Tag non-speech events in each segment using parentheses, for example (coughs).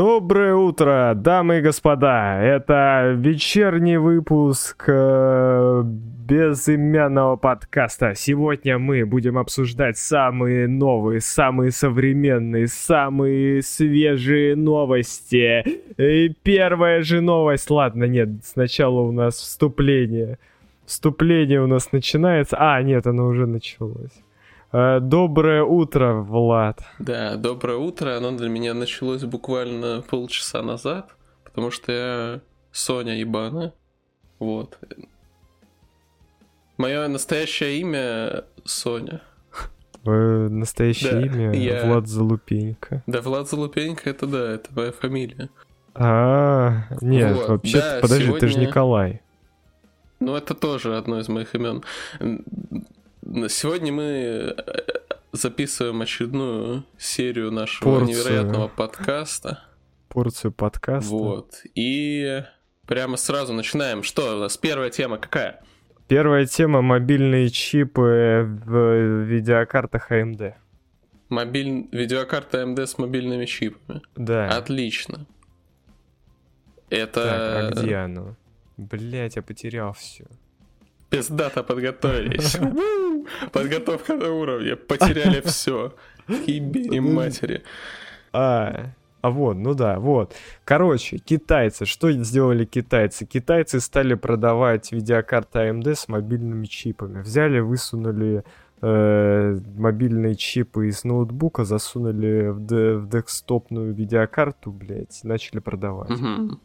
Доброе утро, дамы и господа! Это вечерний выпуск э, безымянного подкаста. Сегодня мы будем обсуждать самые новые, самые современные, самые свежие новости. И первая же новость... Ладно, нет, сначала у нас вступление. Вступление у нас начинается... А, нет, оно уже началось. Э, доброе утро, Влад. Да, доброе утро. Оно для меня началось буквально полчаса назад, потому что я Соня Ебана. Вот. Мое настоящее имя Соня. Твое настоящее да, имя я... Влад Залупенько. Да, Влад Залупенько это да, это моя фамилия. А, нет, вот. вообще, да, подожди, сегодня... ты же Николай. Ну, это тоже одно из моих имен. Сегодня мы э, записываем очередную серию нашего Порцию. невероятного подкаста. Порцию подкаста. Вот. И прямо сразу начинаем. Что у нас? Первая тема какая? Первая тема — мобильные чипы в видеокартах AMD. Мобиль... Видеокарта AMD с мобильными чипами. Да. Отлично. Это... Так, а где оно? Блять, я потерял все. Пиздато подготовились. (laughs) Подготовка на уровне. Потеряли все. Ебени матери. А, а вот, ну да, вот. Короче, китайцы, что сделали китайцы? Китайцы стали продавать видеокарты AMD с мобильными чипами. Взяли, высунули э, мобильные чипы из ноутбука, засунули в, де- в декстопную видеокарту, блядь, начали продавать. Угу.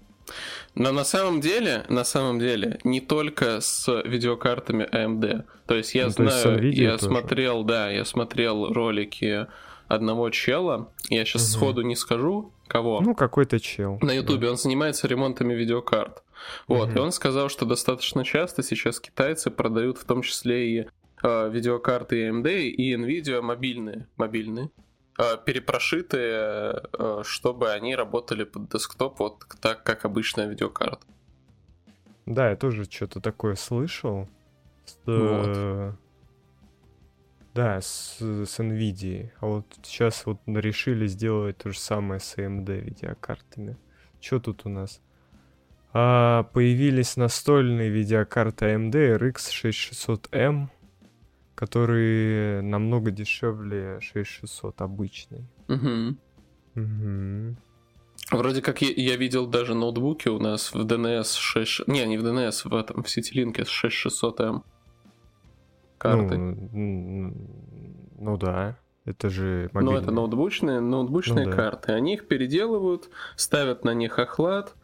Но на самом деле, на самом деле, не только с видеокартами AMD. То есть я ну, знаю, есть я тоже. смотрел, да, я смотрел ролики одного чела. Я сейчас угу. сходу не скажу, кого. Ну, какой-то чел. На Ютубе да. он занимается ремонтами видеокарт. Вот, угу. и он сказал, что достаточно часто сейчас китайцы продают в том числе и э, видеокарты AMD и Nvidia мобильные. Мобильные. Э, перепрошитые, э, чтобы они работали под десктоп вот так, как обычная видеокарта. Да, я тоже что-то такое слышал. Вот. Э, да, с, с NVIDIA. А вот сейчас вот решили сделать то же самое с AMD видеокартами. Что тут у нас? А, появились настольные видеокарты AMD RX 6600M который намного дешевле 6600 обычный. Угу. Угу. Вроде как я, я видел даже ноутбуки у нас в DNS 6... Не, не в DNS, в этом, в CityLink 6600M. Карты. Ну, ну да, это же мобильные. Ну это ноутбучные, ноутбучные ну, да. карты. Они их переделывают, ставят на них охлад,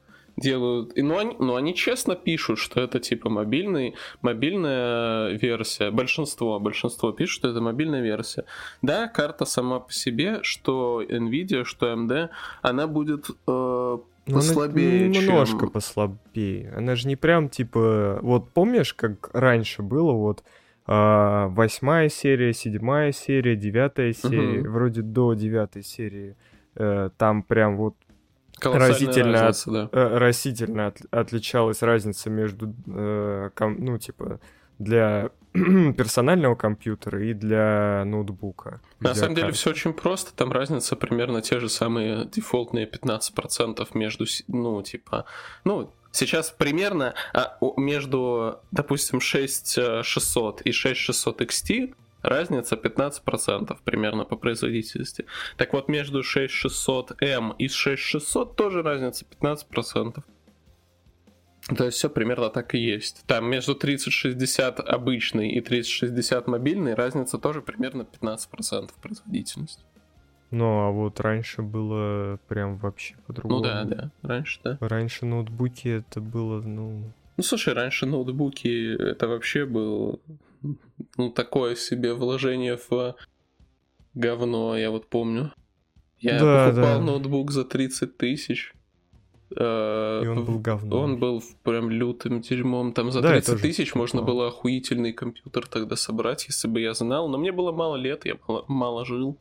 делают. И, ну, они, ну, они честно пишут, что это типа мобильный, мобильная версия. Большинство, большинство пишут, что это мобильная версия. Да, карта сама по себе, что Nvidia, что AMD, она будет э, послабее, ну, немножко чем... послабее. Она же не прям типа... Вот помнишь, как раньше было вот э, восьмая серия, седьмая серия, девятая серия, угу. вроде до девятой серии. Э, там прям вот разительно, от, да. э, разительно от, отличалась разница между, э, ком, ну, типа, для (clears throat) персонального компьютера и для ноутбука. На самом деле все очень просто, там разница примерно те же самые дефолтные 15% между, ну, типа, ну, сейчас примерно а, между, допустим, 6600 и 6600 XT разница 15% примерно по производительности. Так вот, между 6600M и 6600 тоже разница 15%. То есть все примерно так и есть. Там между 3060 обычный и 3060 мобильный разница тоже примерно 15% производительности. Ну, а вот раньше было прям вообще по-другому. Ну да, да, раньше, да. Раньше ноутбуки это было, ну... Ну, слушай, раньше ноутбуки это вообще был ну, такое себе вложение в говно, я вот помню. Я да, покупал да. ноутбук за 30 тысяч. Э, И он был говном. Он был прям лютым дерьмом. Там за да, 30 тысяч можно было охуительный компьютер тогда собрать, если бы я знал. Но мне было мало лет, я мало, мало жил.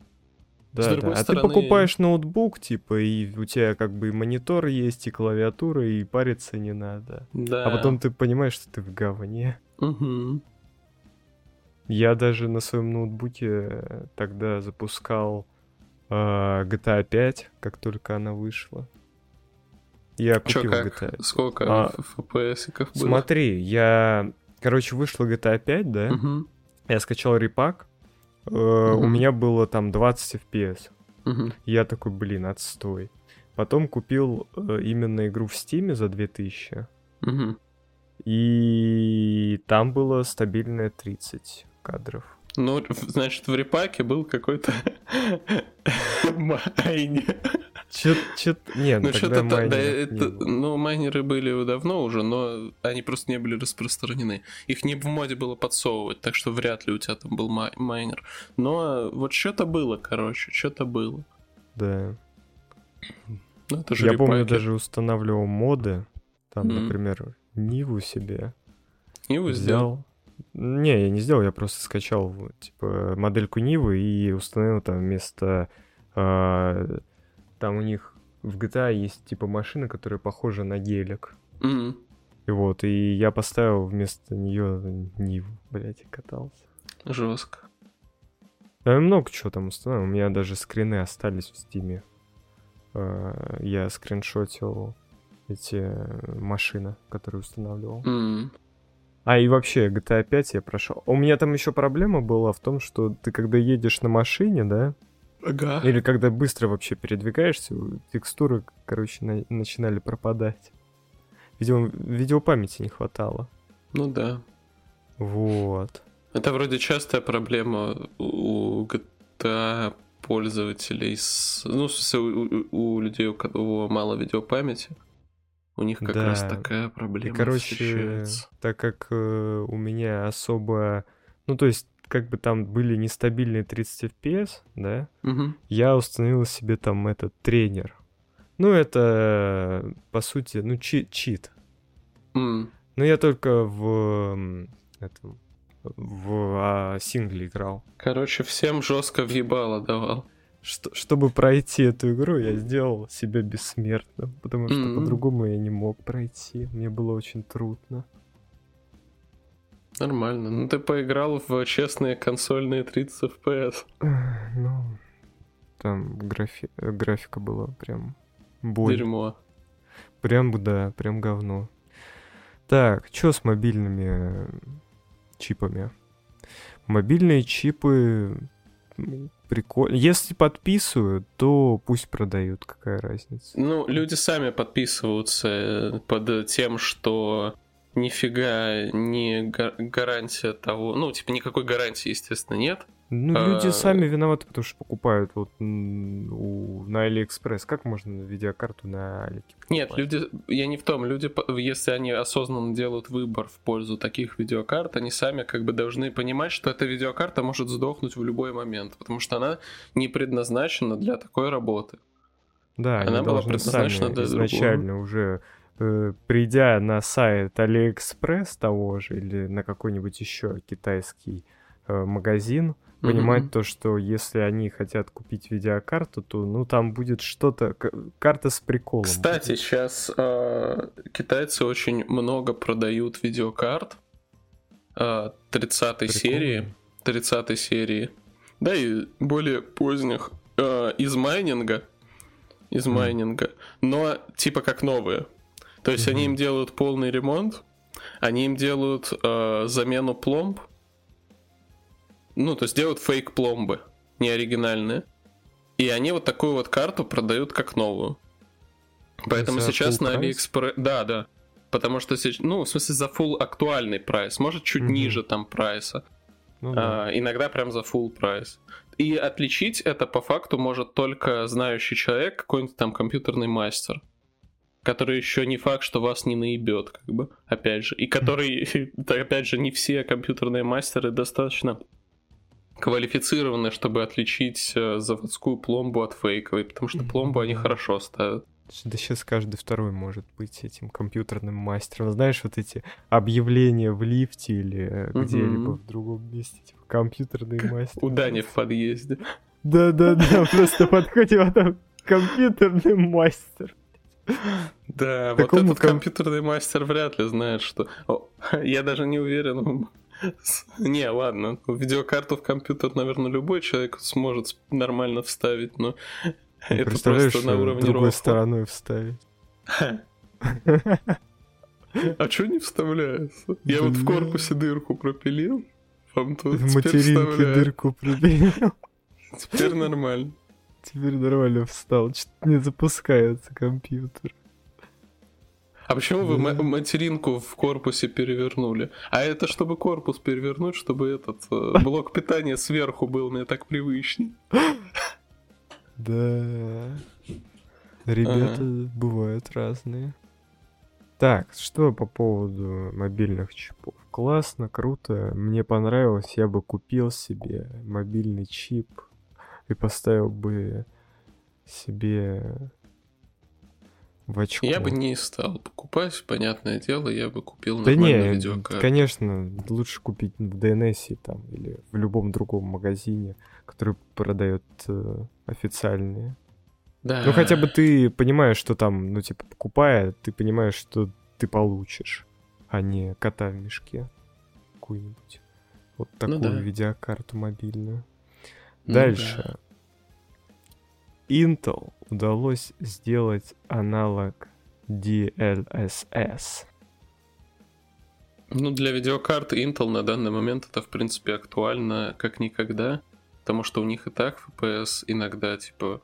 Да, да. А ты покупаешь ноутбук, типа, и у тебя как бы и монитор есть, и клавиатура, и париться не надо. Да. А потом ты понимаешь, что ты в говне. Угу. Я даже на своем ноутбуке тогда запускал а, GTA 5, как только она вышла. Я Чё, купил как? GTA. Сколько А, FPS-иков было? Смотри, я... Короче, вышла GTA 5, да? Мгм, Я скачал репак. э, У Мгм. меня было там 20 FPS. мгм. Я такой, блин, отстой. Потом купил э, именно игру в Стиме за 2000. Мгм. И там было стабильное 30 кадров. Ну, значит, в репаке был какой-то (laughs) майнер. Чё, чё... Не, ну Ну, что-то... Да, это... Ну, майнеры были давно уже, но они просто не были распространены. Их не в моде было подсовывать, так что вряд ли у тебя там был май- майнер. Но вот что-то было, короче, что-то было. Да. Ну, это же Я помню, даже устанавливал моды. Там, например, Ниву себе сделал. взял. Не, я не сделал, я просто скачал типа модельку Нивы и установил там вместо... а, там у них в GTA есть типа машина, которая похожа на гелик. Мгм. И вот, и я поставил вместо нее Ниву, блять, и катался. Жестко. Да, много чего там установил. У меня даже скрины остались в стиме. А, Я скриншотил эти э, машины, которые устанавливал. М. А и вообще, GTA 5 я прошел. У меня там еще проблема была в том, что ты когда едешь на машине, да, Ага. или когда быстро вообще передвигаешься, текстуры, короче, на- начинали пропадать. Видимо, видеопамяти не хватало. Ну да. Вот. Это вроде частая проблема у GTA пользователей с... Ну, в смысле, у- у людей, у кого мало видеопамяти. У них как Да. раз такая И, проблема короче, встречается. так как э, у меня особо... Ну, то есть, как бы там были нестабильные 30 FPS, да, Мгм. я установил себе там этот тренер. Ну, это, по сути, ну, чи- чит. М. Но я только в этом в а, сингле играл. Короче, всем жестко въебало давал. Что- чтобы пройти эту игру, я сделал себя бессмертным, потому что Мгм. по-другому я не мог пройти. Мне было очень трудно. Нормально. Ну, ты поиграл в честные консольные 30 FPS. (sighs) Ну, там графи- графика была прям боль. Дерьмо. Прям, да, прям говно. Так, что с мобильными э, чипами? Мобильные чипы прикольно. Если подписывают, то пусть продают, какая разница. Ну, люди сами подписываются э, под тем, что нифига не га- гарантия того... Ну, типа, никакой гарантии, естественно, нет. Ну, А- люди сами виноваты, потому что покупают вот у, на Алиэкспресс. Как можно видеокарту на Алике Нет, покупать? люди... Я не в том. Люди, если они осознанно делают выбор в пользу таких видеокарт, они сами как бы должны понимать, что эта видеокарта может сдохнуть в любой момент, потому что она не предназначена для такой работы. Да, Она была предназначена для другого. изначально уже э, придя на сайт Алиэкспресс того же или на какой-нибудь еще китайский э, магазин, понимать Мгм. то, что если они хотят купить видеокарту, то ну там будет что-то карта с приколом. Кстати, сейчас китайцы очень много продают видеокарт э, 30 Прикольно. серии, 30 серии, да и более поздних э, из майнинга, из Мгм. майнинга, но типа как новые. То есть они Мгм. им делают полный ремонт, они им делают э, замену пломб, ну то есть делают фейк пломбы, не оригинальные. И они вот такую вот карту продают как новую. Поэтому За сейчас на? Алиэкспресс... Да, да. Потому что сейчас... Ну, в смысле, за full актуальный прайс. Может, чуть Мгм. ниже там прайса. Ну да. А, иногда прям за full прайс. И отличить это по факту может только знающий человек, какой-нибудь там компьютерный мастер. Который еще не факт, что вас не наебет, как бы, опять же. И который, (laughs) да, опять же, не все компьютерные мастеры достаточно квалифицированы, чтобы отличить э, заводскую пломбу от фейковой, потому что пломбу они хорошо ставят. Да сейчас каждый второй может быть этим компьютерным мастером. Знаешь, вот эти объявления в лифте или э, где-либо в другом месте, типа компьютерный мастер. У Дани в подъезде. Да-да-да, просто подходим, а там компьютерный мастер. Да, Такому вот этот ком- компьютерный мастер вряд ли знает, что... О, (laughs) я даже не уверен, Не, ладно, видеокарту в компьютер, наверное, любой человек сможет нормально вставить, но это просто на уровне другой стороной вставить. А что не вставляется? Я вот в корпусе дырку пропилил, вам тут материнке дырку пропилил. Теперь нормально. Теперь нормально встал. Что-то не запускается компьютер. А почему вы материнку в корпусе перевернули? А это чтобы корпус перевернуть, чтобы этот э, (laughs) блок питания сверху был, мне так привычней. Да. Ребята бывают разные. Так, что по поводу мобильных чипов? Классно, круто, мне понравилось, я бы купил себе мобильный чип и поставил бы себе в очко. Я бы не стал покупать, понятное дело, я бы купил да нормальную не, видеокарту. конечно, лучше купить в DNS там или в любом другом магазине, который продает э, официальные. Да. Ну хотя бы ты понимаешь, что там, ну типа покупая, ты понимаешь, что ты получишь, а не кота в мешке какую-нибудь. Вот ну такую ну, да. видеокарту мобильную. Ну, Дальше. Да. Intel удалось сделать аналог DLSS. Ну, для видеокарты Intel на данный момент это, в принципе, актуально как никогда, потому что у них и так FPS иногда, типа,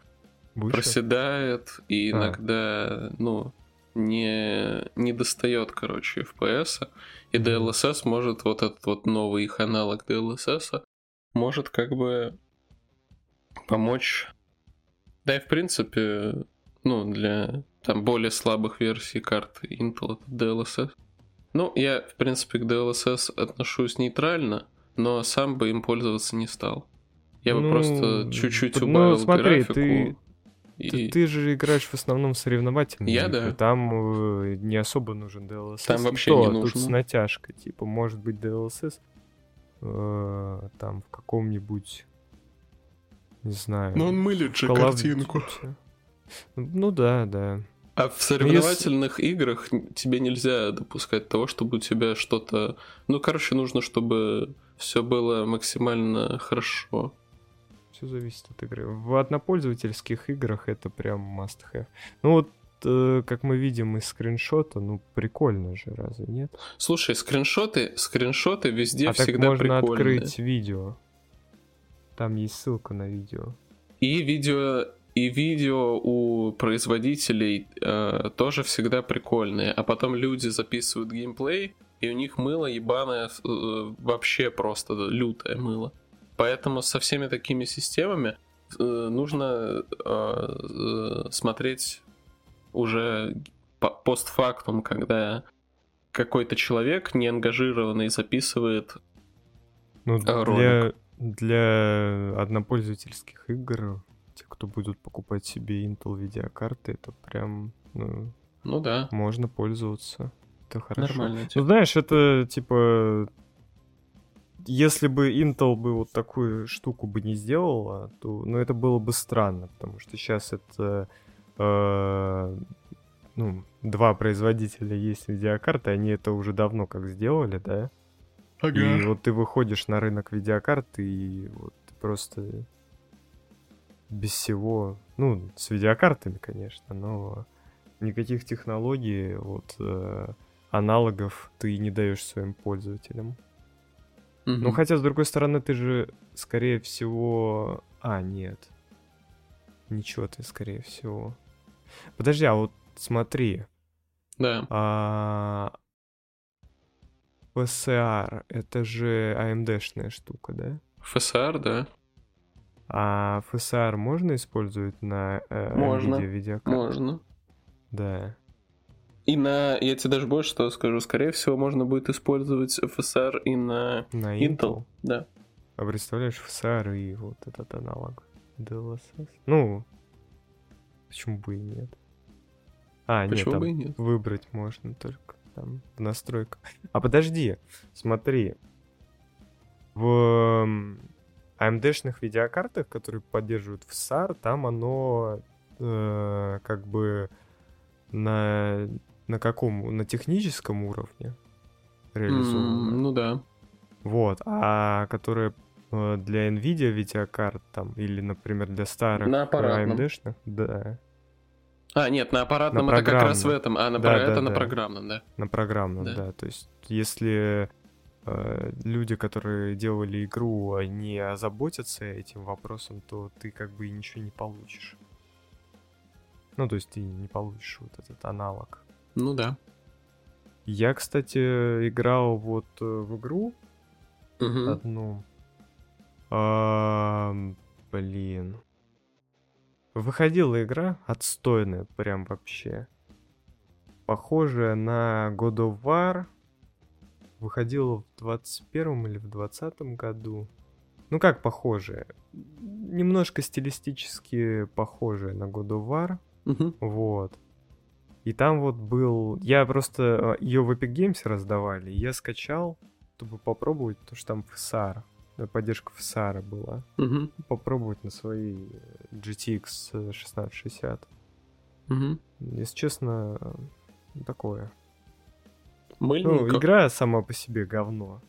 Выше? проседает, и а. иногда, ну, не, не достает, короче, FPS, и DLSS может, вот этот вот новый их аналог DLSS, может как бы помочь да и в принципе, ну, для там более слабых версий карты Intel это DLSS. Ну, я, в принципе, к DLSS отношусь нейтрально, но сам бы им пользоваться не стал. Я ну, бы просто чуть-чуть ну, убавил ну, смотри, графику. Ты... И... Ты, ты же играешь в основном соревновательные Я, да. Там э, не особо нужен DLSS. Там вообще то, не нужно. Тут с натяжкой. Типа, может быть, DLSS э, там в каком-нибудь не знаю. Но он мылит же картинку. Ну да, да. А в соревновательных Если... играх тебе нельзя допускать того, чтобы у тебя что-то... Ну, короче, нужно, чтобы все было максимально хорошо. Все зависит от игры. В однопользовательских играх это прям must have. Ну вот, э, как мы видим из скриншота, ну прикольно же, разве нет? Слушай, скриншоты, скриншоты везде а всегда так можно прикольные. открыть видео. Там есть ссылка на видео. И видео, и видео у производителей э, тоже всегда прикольные. А потом люди записывают геймплей, и у них мыло ебаное э, вообще просто лютое мыло. Поэтому со всеми такими системами э, нужно э, э смотреть уже постфактум, когда какой-то человек неангажированный записывает ну, ролик. Для для однопользовательских игр, те, кто будут покупать себе Intel видеокарты, это прям, ну, ну да. Можно пользоваться. Это хорошо. Нормально. Ну, знаешь, это типа если бы Intel бы вот такую штуку бы не сделала, то, ну, это было бы странно, потому что сейчас это, э, ну, два производителя есть видеокарты, они это уже давно как сделали, да? Ага. И вот ты выходишь на рынок видеокарт, и вот ты просто без всего, ну, с видеокартами, конечно, но никаких технологий, вот, э, аналогов ты не даешь своим пользователям. Угу. Ну, хотя, с другой стороны, ты же, скорее всего... А, нет. Ничего ты, скорее всего. Подожди, а вот смотри. Да. А, FSR, это же AMD-шная штука, да? FSR, да. А FSR можно использовать на э, можно, видеокарте? Можно. Да. И на, я тебе даже больше что скажу, скорее всего, можно будет использовать FSR и на, на Intel. Intel. Да. А представляешь, FSR и вот этот аналог DLSS? Ну, почему бы и нет? А, почему нет, бы и нет? выбрать можно только там в настройках. А подожди, смотри. В AMD-шных видеокартах, которые поддерживают FSAR, там оно э, как бы на, на каком? На техническом уровне реализовано? Mm, ну да. Вот, а которые э, для NVIDIA видеокарт там, или, например, для старых На аппаратном. AMD-шных, да, А, нет, на аппаратном На это как раз в этом, а на, Да, про- да, это на да. программном, да. на программном, Да. да. То есть, если э, люди, которые делали игру, не озаботятся этим вопросом, то ты как бы и ничего не получишь. Ну, то есть ты не получишь вот этот аналог. Ну да. Я, кстати, играл вот э, в игру Мгм. одну. Ам, блин. Выходила игра отстойная, прям вообще. Похожая на God of War. Выходила в 21 или в 20 году. Ну как похожая? Немножко стилистически похожая на God of War. Мгм. Вот. И там вот был... Я просто... Ее в Epic Games раздавали. Я скачал, чтобы попробовать, потому что там FSR. э, Поддержка FSR была. Мгм. Попробовать на своей э, GTX 1660. Мгм. Если честно, э, такое. Ну, Мыльников. игра сама по себе говно.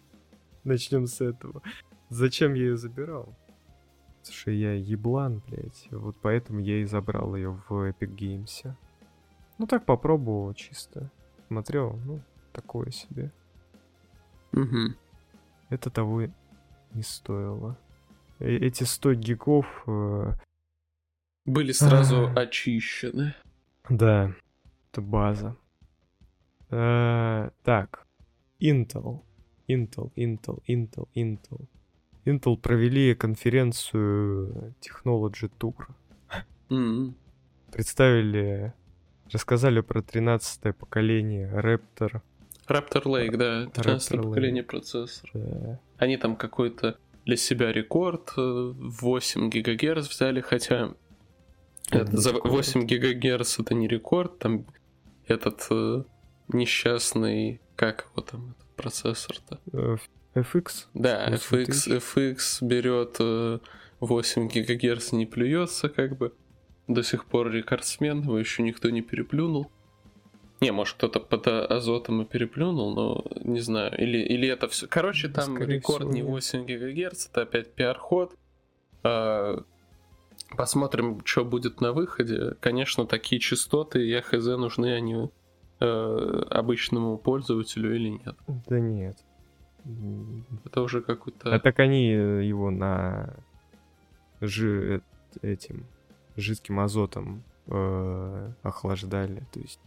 Начнем с этого. Зачем я ее забирал? Что я еблан, блядь. Вот поэтому я и забрал ее в Epic Games. Ну так попробовал чисто. Смотрел, ну, такое себе. Мгм. Это того не стоило. Э- Эти 100 гигов... э, Были сразу А. очищены. Да, это база. Э, так, Intel, Intel, Intel, Intel, Intel. Intel провели конференцию Technology Tour. Мгм. Представили, рассказали про 13 поколение Raptor. Raptor Lake, да, 13 Raptor поколение процессора. э, Они там какой-то для себя рекорд э, 8 гигагерц взяли, хотя это за Рекорд. 8 гигагерц это не рекорд, там этот э, несчастный, как его там этот процессор-то? э, FX. Да, 8 FX. FX берет э, 8 гигагерц, не плюется, как бы. До сих пор рекордсмен, его еще никто не переплюнул. Не, может, кто-то под а- азотом и переплюнул, но не знаю. Или, или это все. Короче, там скорее рекорд всего, не нет. 8 гигагерц, это опять пиар-ход. А, посмотрим, что будет на выходе. Конечно, такие частоты, я хз, нужны они э, обычному пользователю или нет. Да нет. Это уже какой-то... А так они э, его на жи- э, этим жидким азотом э, охлаждали. То есть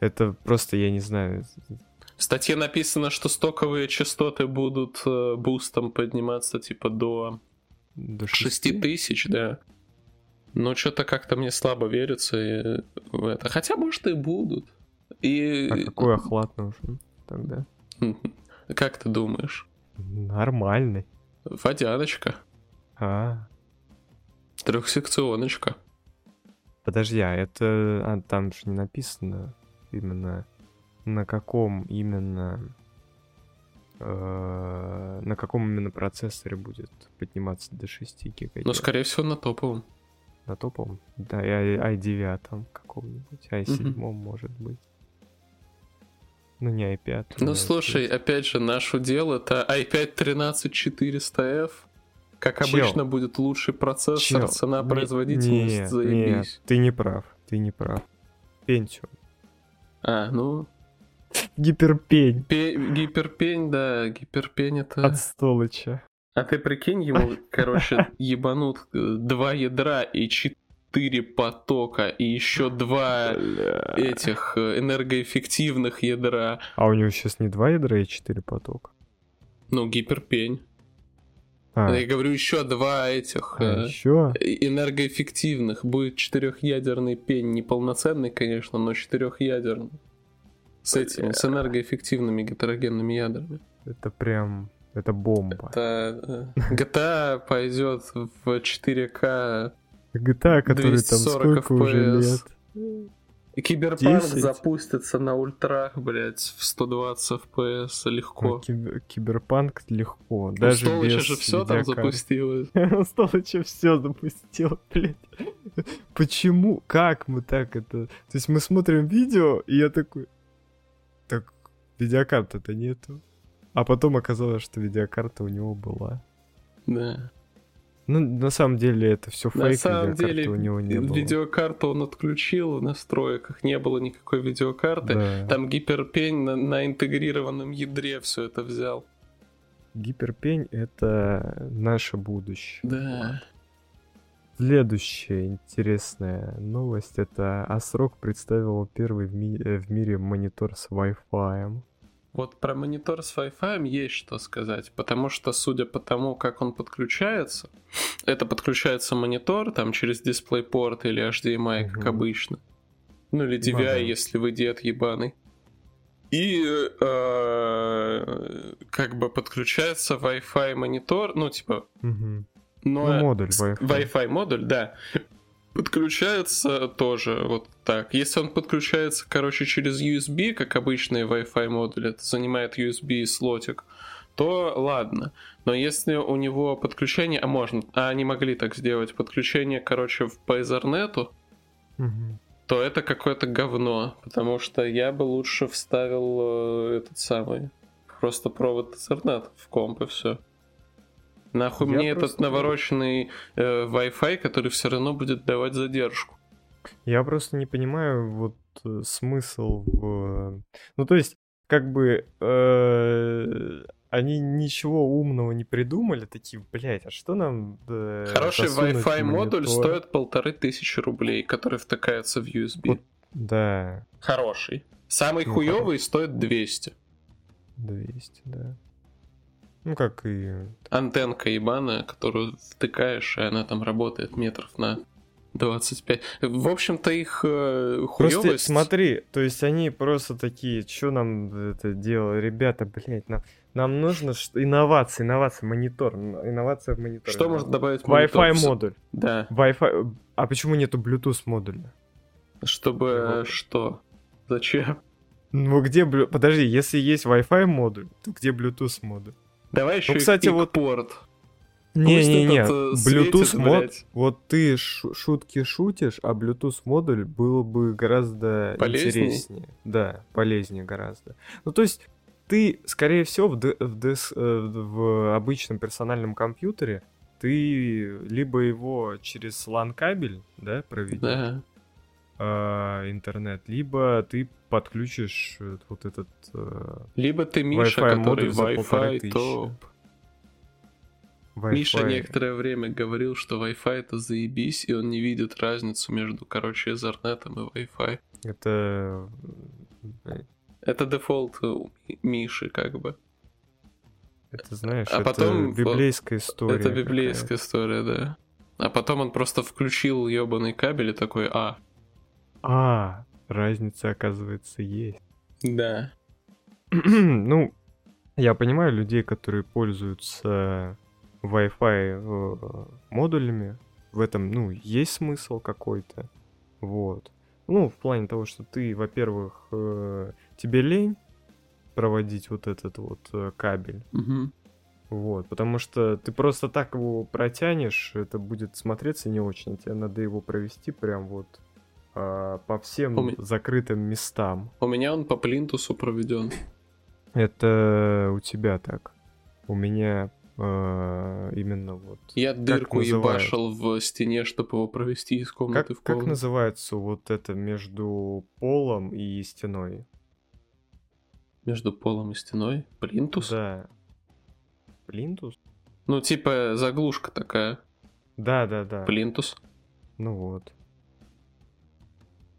это просто, я не знаю, В статье написано, что стоковые частоты будут э, бустом подниматься типа до до шести. 6000, да. Но что-то как-то мне слабо верится э, в это. Хотя, может, и будут. И А какой охлад нужен тогда? (laughs) как ты думаешь? Нормальный. Водяночка, А, трехсекционочка. подожди, а это а, там же не написано именно на каком именно э, на каком именно процессоре будет подниматься до 6 гигагерц. Но, скорее всего, на топовом. На топовом? Да, и i- i9 каком-нибудь, i7 может быть. Ну не i5. Ну, слушай, опять же, наш удел это i5 13400F. Как Чел. обычно, будет лучший процессор, Чел, цена, не- производительность, нет, заебись. нет, ты не прав, ты не прав. Pentium. А, ну, Гиперпень Пе- гиперпень, да, гиперпень это... от столыча. А ты прикинь, ему, короче, (laughs) ебанут э, два ядра и четыре потока, и еще два этих э, энергоэффективных ядра. А у него сейчас не два ядра и четыре потока. Ну, гиперпень. А, Я говорю, еще два этих а э, еще? энергоэффективных. Будет четырехъядерный пень. Неполноценный, конечно, но четырехъядерный. С этими, с энергоэффективными гетерогенными ядрами. Это прям... Это бомба. Это э, GTA пойдет в 4К. (laughs) GTA, который там 240 сколько уже FPS. лет? И Киберпанк 10. запустится на ультрах, блядь, в 120 FPS легко. кибер- Киберпанк легко. У Даже Столыча без же все там запустилось. (laughs) У Столыча все запустил, блядь. Почему? Как мы так это... То есть мы смотрим видео, и я такой... Так, видеокарты-то нету. А потом оказалось, что видеокарта у него была. Да. Ну, на самом деле, это все фейк, На самом деле, у него не было. видеокарту он отключил в настройках, не было никакой видеокарты. Да. Там гиперпень на, на интегрированном ядре все это взял. Гиперпень — это наше будущее. Да. Следующая интересная новость — это Асрок представил первый в, ми- э, в мире монитор с Wi-Fi. Вот про монитор с Wi-Fi есть что сказать, потому что, судя по тому, как он подключается, это подключается монитор там через DisplayPort или HDMI, как Мгм. обычно. Ну или DVI, да. если вы дед ебаный. И э, как бы подключается Wi-Fi монитор, ну типа, Мгм. но Ну, модуль Wi-Fi. Wi-Fi модуль, да. Подключается тоже вот так. Если он подключается, короче, через USB, как обычный Wi-Fi модуль, это занимает USB слотик, то ладно. Но если у него подключение, а можно, а они могли так сделать, подключение, короче, по Ethernet, то это какое-то говно, потому что я бы лучше вставил э, этот самый просто провод Ethernet в комп и все. Нахуй Я мне этот навороченный э, Wi-Fi, который все равно будет давать задержку. Я просто не понимаю вот э, смысл в... Ну, то есть, как бы э, они ничего умного не придумали, такие, блядь, а что нам э, Хороший Wi-Fi модуль монитор?» стоит полторы тысячи рублей, который втыкается в USB. Вот. Да, Хороший. Самый Ну, хуёвый стоит 200. 200, да. Ну, как и... Антенка ебаная, которую втыкаешь, и она там работает метров на 25. В общем-то, их э, Просто хуёвость... смотри, то есть они просто такие, что нам это дело, ребята, блядь, нам, нам нужно ш- инновации, инновации, монитор, инновация в монитор. Что может добавить монитор? Wi-Fi модуль. Да. Wi-Fi. А почему нету Bluetooth модуля? Чтобы Чего? что? Зачем? Ну где. Подожди, если есть Wi-Fi модуль, то где Bluetooth модуль? Давай еще Ну, кстати, вот- порт. Не-не-не, э, светит, Bluetooth мод, блядь. вот ты шу- шутки шутишь, а Bluetooth модуль было бы гораздо Полезней? интереснее. Да, полезнее гораздо. Ну то есть ты, скорее всего, в, д- в, дес- э, в обычном персональном компьютере ты либо его через LAN кабель, да, проведешь, Да. А, интернет, либо ты подключишь э, вот этот э, Либо ты Миша, Wi-Fi который Wi-Fi топ. Wi-Fi. Миша некоторое время говорил, что Wi-Fi это заебись, и он не видит разницу между, короче, Ethernet и Wi-Fi. Это э, Это дефолт у Миши, как бы. Это знаешь, А это потом библейская история. это библейская история, да. А потом он просто включил ебаный кабель и такой, а. А, разница, оказывается, есть. (clears throat) да. ну, я понимаю людей, которые пользуются Wi-Fi э, модулями. В этом, ну, есть смысл какой-то. Вот. Ну, в плане того, что ты, во-первых, э, тебе лень проводить вот этот вот э, кабель. Вот, потому что ты просто так его протянешь, это будет смотреться не очень. Тебе надо его провести прям вот а, по всем У закрытым местам. У меня он по плинтусу проведен. Это у тебя так. У меня а, именно вот. Я дырку называют? ебашил в стене, чтобы его провести из Как, комнаты в как комнату. называется вот это между полом и стеной? Между полом и стеной. Плинтус? Да. Плинтус? Ну, типа заглушка такая. Да, да, да. Плинтус. Ну вот.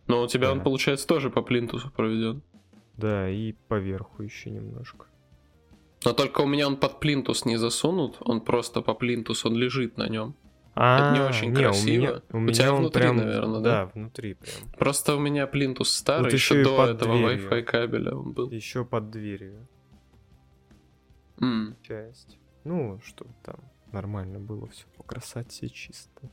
Но у тебя он, Да. получается, тоже по плинтусу проведен. Да, и поверху еще немножко. Но только у меня он под плинтус не засунут, он просто по плинтусу, он лежит на нем. А, не очень не, красиво. У меня, у У меня тебя он внутри, прям, наверное, да? Да, внутри прям. Просто у меня плинтус старый, Вот еще еще до этого дверью. Wi-Fi кабеля он был. Еще под дверью М. часть. Ну, чтобы там нормально было все по красоте чисто.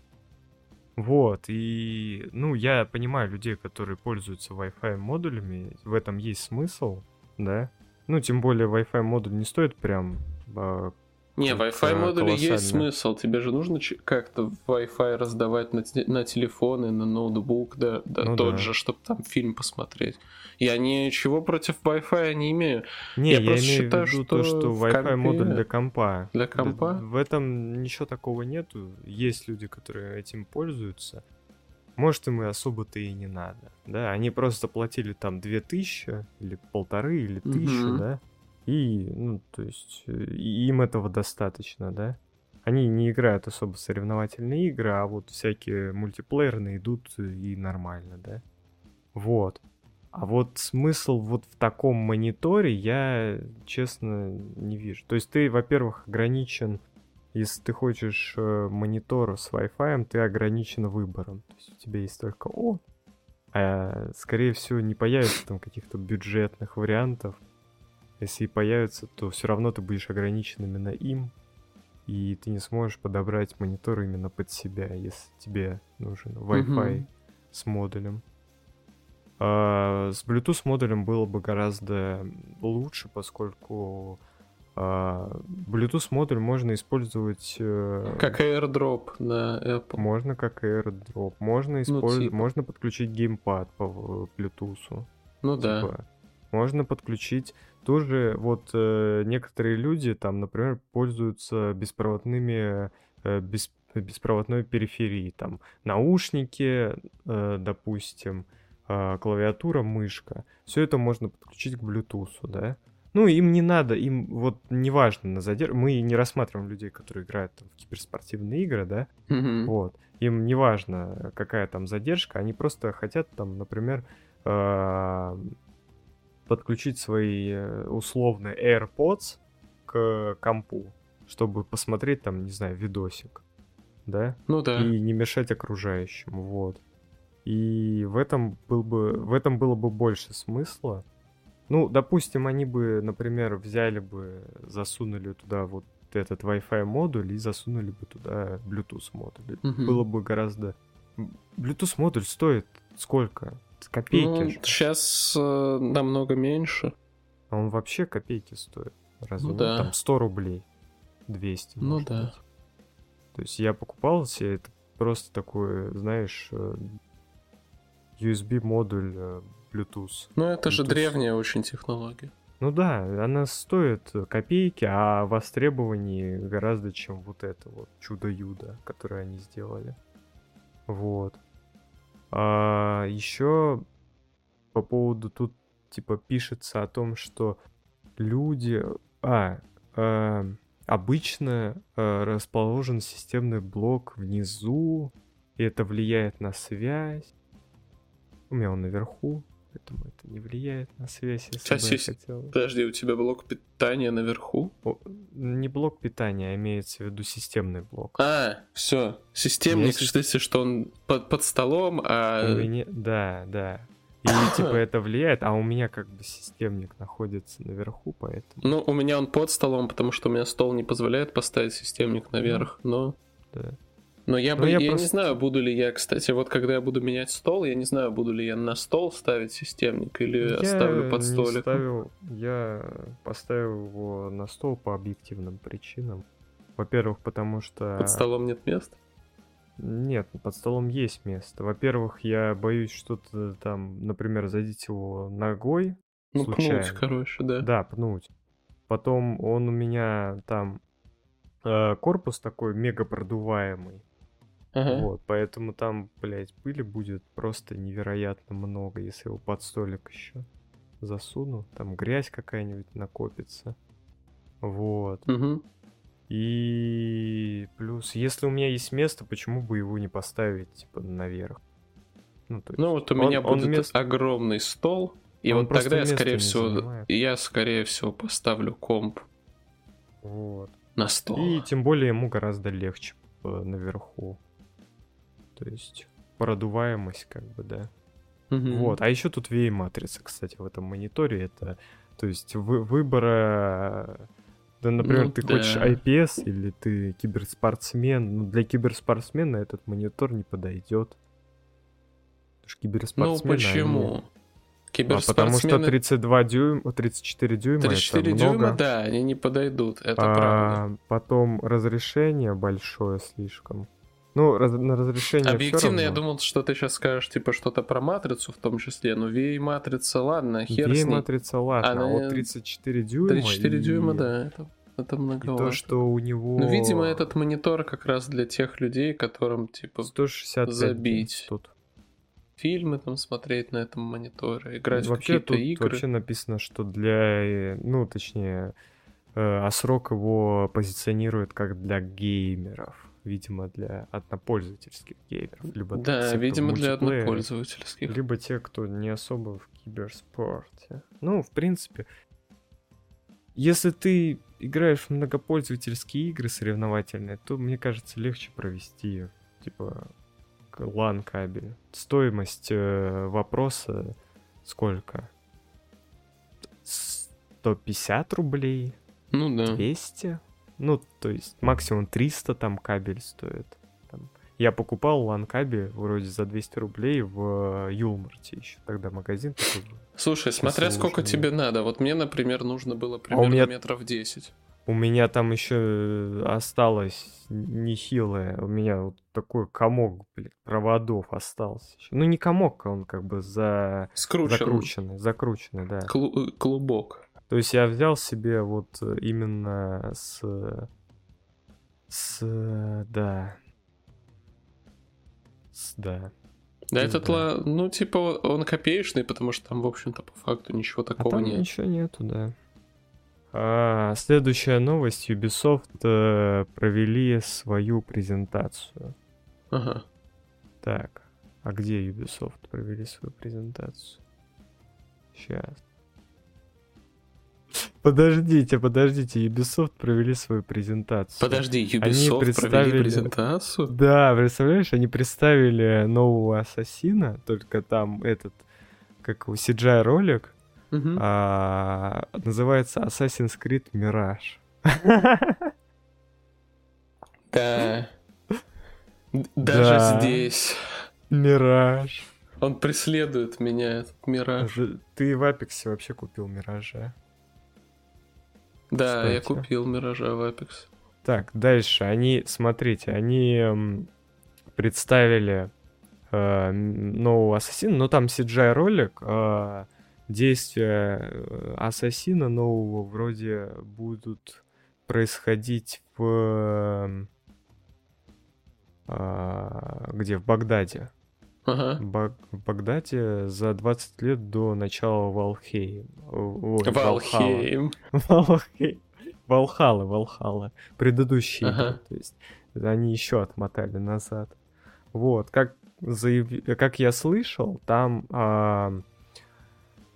Вот, и, ну, я понимаю людей, которые пользуются Wi-Fi модулями, в этом есть смысл, да? Ну, тем более Wi-Fi модуль не стоит прям а, Не, Wi-Fi модули есть смысл. Тебе же нужно как-то Wi-Fi раздавать на, на телефоны, на ноутбук, да, да ну, тот да. же, чтобы там фильм посмотреть. Я ничего против Wi-Fi не имею. Не, я, я просто имею считаю, в виду что то, что Wi-Fi модуль для компа. Для компа? Да, в этом ничего такого нету. Есть люди, которые этим пользуются. Может, им и особо-то и не надо. Да, они просто платили там 2000 или полторы или тысячу, угу. да, и, ну, то есть, э, им этого достаточно, да? Они не играют особо соревновательные игры, а вот всякие мультиплеерные идут и нормально, да? Вот. А вот смысл вот в таком мониторе я, честно, не вижу. То есть ты, во-первых, ограничен, если ты хочешь э, монитор с Wi-Fi, ты ограничен выбором. То есть у тебя есть только О, а скорее всего не появится там каких-то бюджетных вариантов, если и появится, то все равно ты будешь ограничен именно им, и ты не сможешь подобрать монитор именно под себя, если тебе нужен Wi-Fi mm-hmm. с модулем. А, с Bluetooth модулем было бы гораздо лучше, поскольку а, Bluetooth модуль можно использовать... Э, как AirDrop на Apple. Можно как AirDrop. Можно, использ... ну, типа. можно подключить геймпад по Bluetooth. Ну типа. да. Можно подключить тоже вот э, некоторые люди там, например, пользуются беспроводными э, без, беспроводной периферией, там наушники, э, допустим, э, клавиатура, мышка. Все это можно подключить к Bluetooth, да? Ну, им не надо, им вот неважно на задержку. Мы не рассматриваем людей, которые играют там, в киберспортивные игры, да? Mm-hmm. Вот. Им не важно, какая там задержка, они просто хотят там, например, э, подключить свои э, условные AirPods к компу, чтобы посмотреть там, не знаю, видосик, да? Ну да. И не мешать окружающим, вот. И в этом был бы, в этом было бы больше смысла. Ну, допустим, они бы, например, взяли бы, засунули туда вот этот Wi-Fi модуль и засунули бы туда Bluetooth модуль. Угу. Было бы гораздо... Bluetooth модуль стоит сколько? Копейки ну, же. Сейчас э, намного меньше. А он вообще копейки стоит. Разве ну, да. там 100 рублей? 200. Ну да. Быть. То есть я покупал себе это просто такой, знаешь, э, USB-модуль э, Bluetooth. Ну это Bluetooth. же древняя очень технология. Ну да, она стоит копейки, а востребований гораздо, чем вот это вот чудо-юдо, которое они сделали. Вот. А, еще по поводу тут типа пишется о том, что люди... А, а обычно а, расположен системный блок внизу, и это влияет на связь. У меня он наверху, поэтому это не влияет на связь, если Сейчас бы я хотел. Подожди, у тебя блок питания наверху? О, не блок питания, а имеется в виду системный блок. А, все. Системник, Есть... кстати, что он под, под столом, а... Меня... Да, да. И (coughs) типа это влияет, а у меня как бы системник находится наверху, поэтому... Ну, у меня он под столом, потому что у меня стол не позволяет поставить системник наверх, но... Да. Но я, бы, я, я просто... не знаю, буду ли я, кстати, вот когда я буду менять стол, я не знаю, буду ли я на стол ставить системник или я оставлю под столик. Ставил, я поставил его на стол по объективным причинам. Во-первых, потому что... Под столом нет места? Нет, под столом есть место. Во-первых, я боюсь что-то там, например, задеть его ногой. Ну, случайно. пнуть, короче, да. Да, пнуть. Потом он у меня там э, корпус такой мега продуваемый. Ага. Вот, поэтому там, блядь, пыли будет просто невероятно много, если его под столик еще засуну. Там грязь какая-нибудь накопится. Вот. Угу. И плюс, если у меня есть место, почему бы его не поставить, типа, наверх? Ну, есть, ну вот у он, меня будет мест... огромный стол, и он вот тогда я, скорее всего, занимает. я, скорее всего, поставлю комп. Вот. На стол. И тем более ему гораздо легче наверху. То есть продуваемость, как бы, да. Угу. Вот. А еще тут VA-матрица, кстати, в этом мониторе. Это, то есть, вы, выбора... Да, например, ну, ты да. хочешь IPS или ты киберспортсмен. Ну, для киберспортсмена этот монитор не подойдет. Потому что киберспортсмены... Ну, почему? Они... Киберспортсмены... А потому что 32 дюйма, 34 дюйма 34 это дюйма, много. да, они не подойдут, это а, правда. Потом разрешение большое слишком. Ну, раз, на разрешение Объективно, я думал, что ты сейчас скажешь, типа, что-то про матрицу в том числе. Ну, VA-матрица, ладно, хер с ней. матрица, ладно, а Она- вот 34 дюйма 34 и- дюйма, да, это, это И многовато. то, что у него... Ну, видимо, этот монитор как раз для тех людей, которым, типа, 165 забить. тут. фильмы там смотреть на этом мониторе, играть в Вообще какие-то тут игры. вообще написано, что для, ну, точнее, э, Асрок его позиционирует как для геймеров. Видимо, для однопользовательских геймеров. Либо те, Да, в видимо, для однопользовательских. Либо те, кто не особо в киберспорте. Ну, в принципе, если ты играешь в многопользовательские игры соревновательные, то, мне кажется, легче провести, типа, LAN кабель. Стоимость э, вопроса сколько? 150 рублей? Ну да. 200? Ну, то есть максимум 300 там кабель стоит. Там. Я покупал LAN кабель вроде за 200 рублей в э, Юлмарте еще. Тогда магазин такой. Слушай, смотря сколько нет. тебе надо. Вот мне, например, нужно было примерно меня- метров 10. У меня там еще осталось нехилое. У меня вот такой комок, блин, проводов остался. ещё. Ну, не комок, он как бы за... Скручен. закрученный. Закрученный, да. Клу- э, клубок. То есть я взял себе вот э, именно с... С... э, Да. С... Да. Да, Ну этот, да. ла- ну, типа, он копеечный, потому что там, в общем-то, по факту ничего А такого там нет. ничего нету, да. А, следующая новость. Ubisoft э, провели свою презентацию. Ага. Так, а где Ubisoft провели свою презентацию? Сейчас. Подождите, подождите, Ubisoft провели свою презентацию. Подожди, Ubisoft провели представили- презентацию? Да, представляешь, они представили нового Ассасина, только там этот, как у CGI ролик, Мгм. а, называется Assassin's Creed Mirage. Да. Даже Да. здесь. Мираж. Он преследует меня, этот мираж. Ты в Апексе вообще купил Миража. Да, я кстати. купил Миража в Apex. Так, дальше. Они, смотрите, они м, представили э, нового ассасина, но там CGI ролик. э, действия э, ассасина нового вроде будут происходить в а, где в Багдаде. Ага. Баг- Багдаде за 20 лет до начала Валхейм. Ой. Валхейм. Валхей. Валхала, Валхала. Предыдущие Ага. То есть они еще отмотали назад. Вот, как, заяв- как я слышал, там а,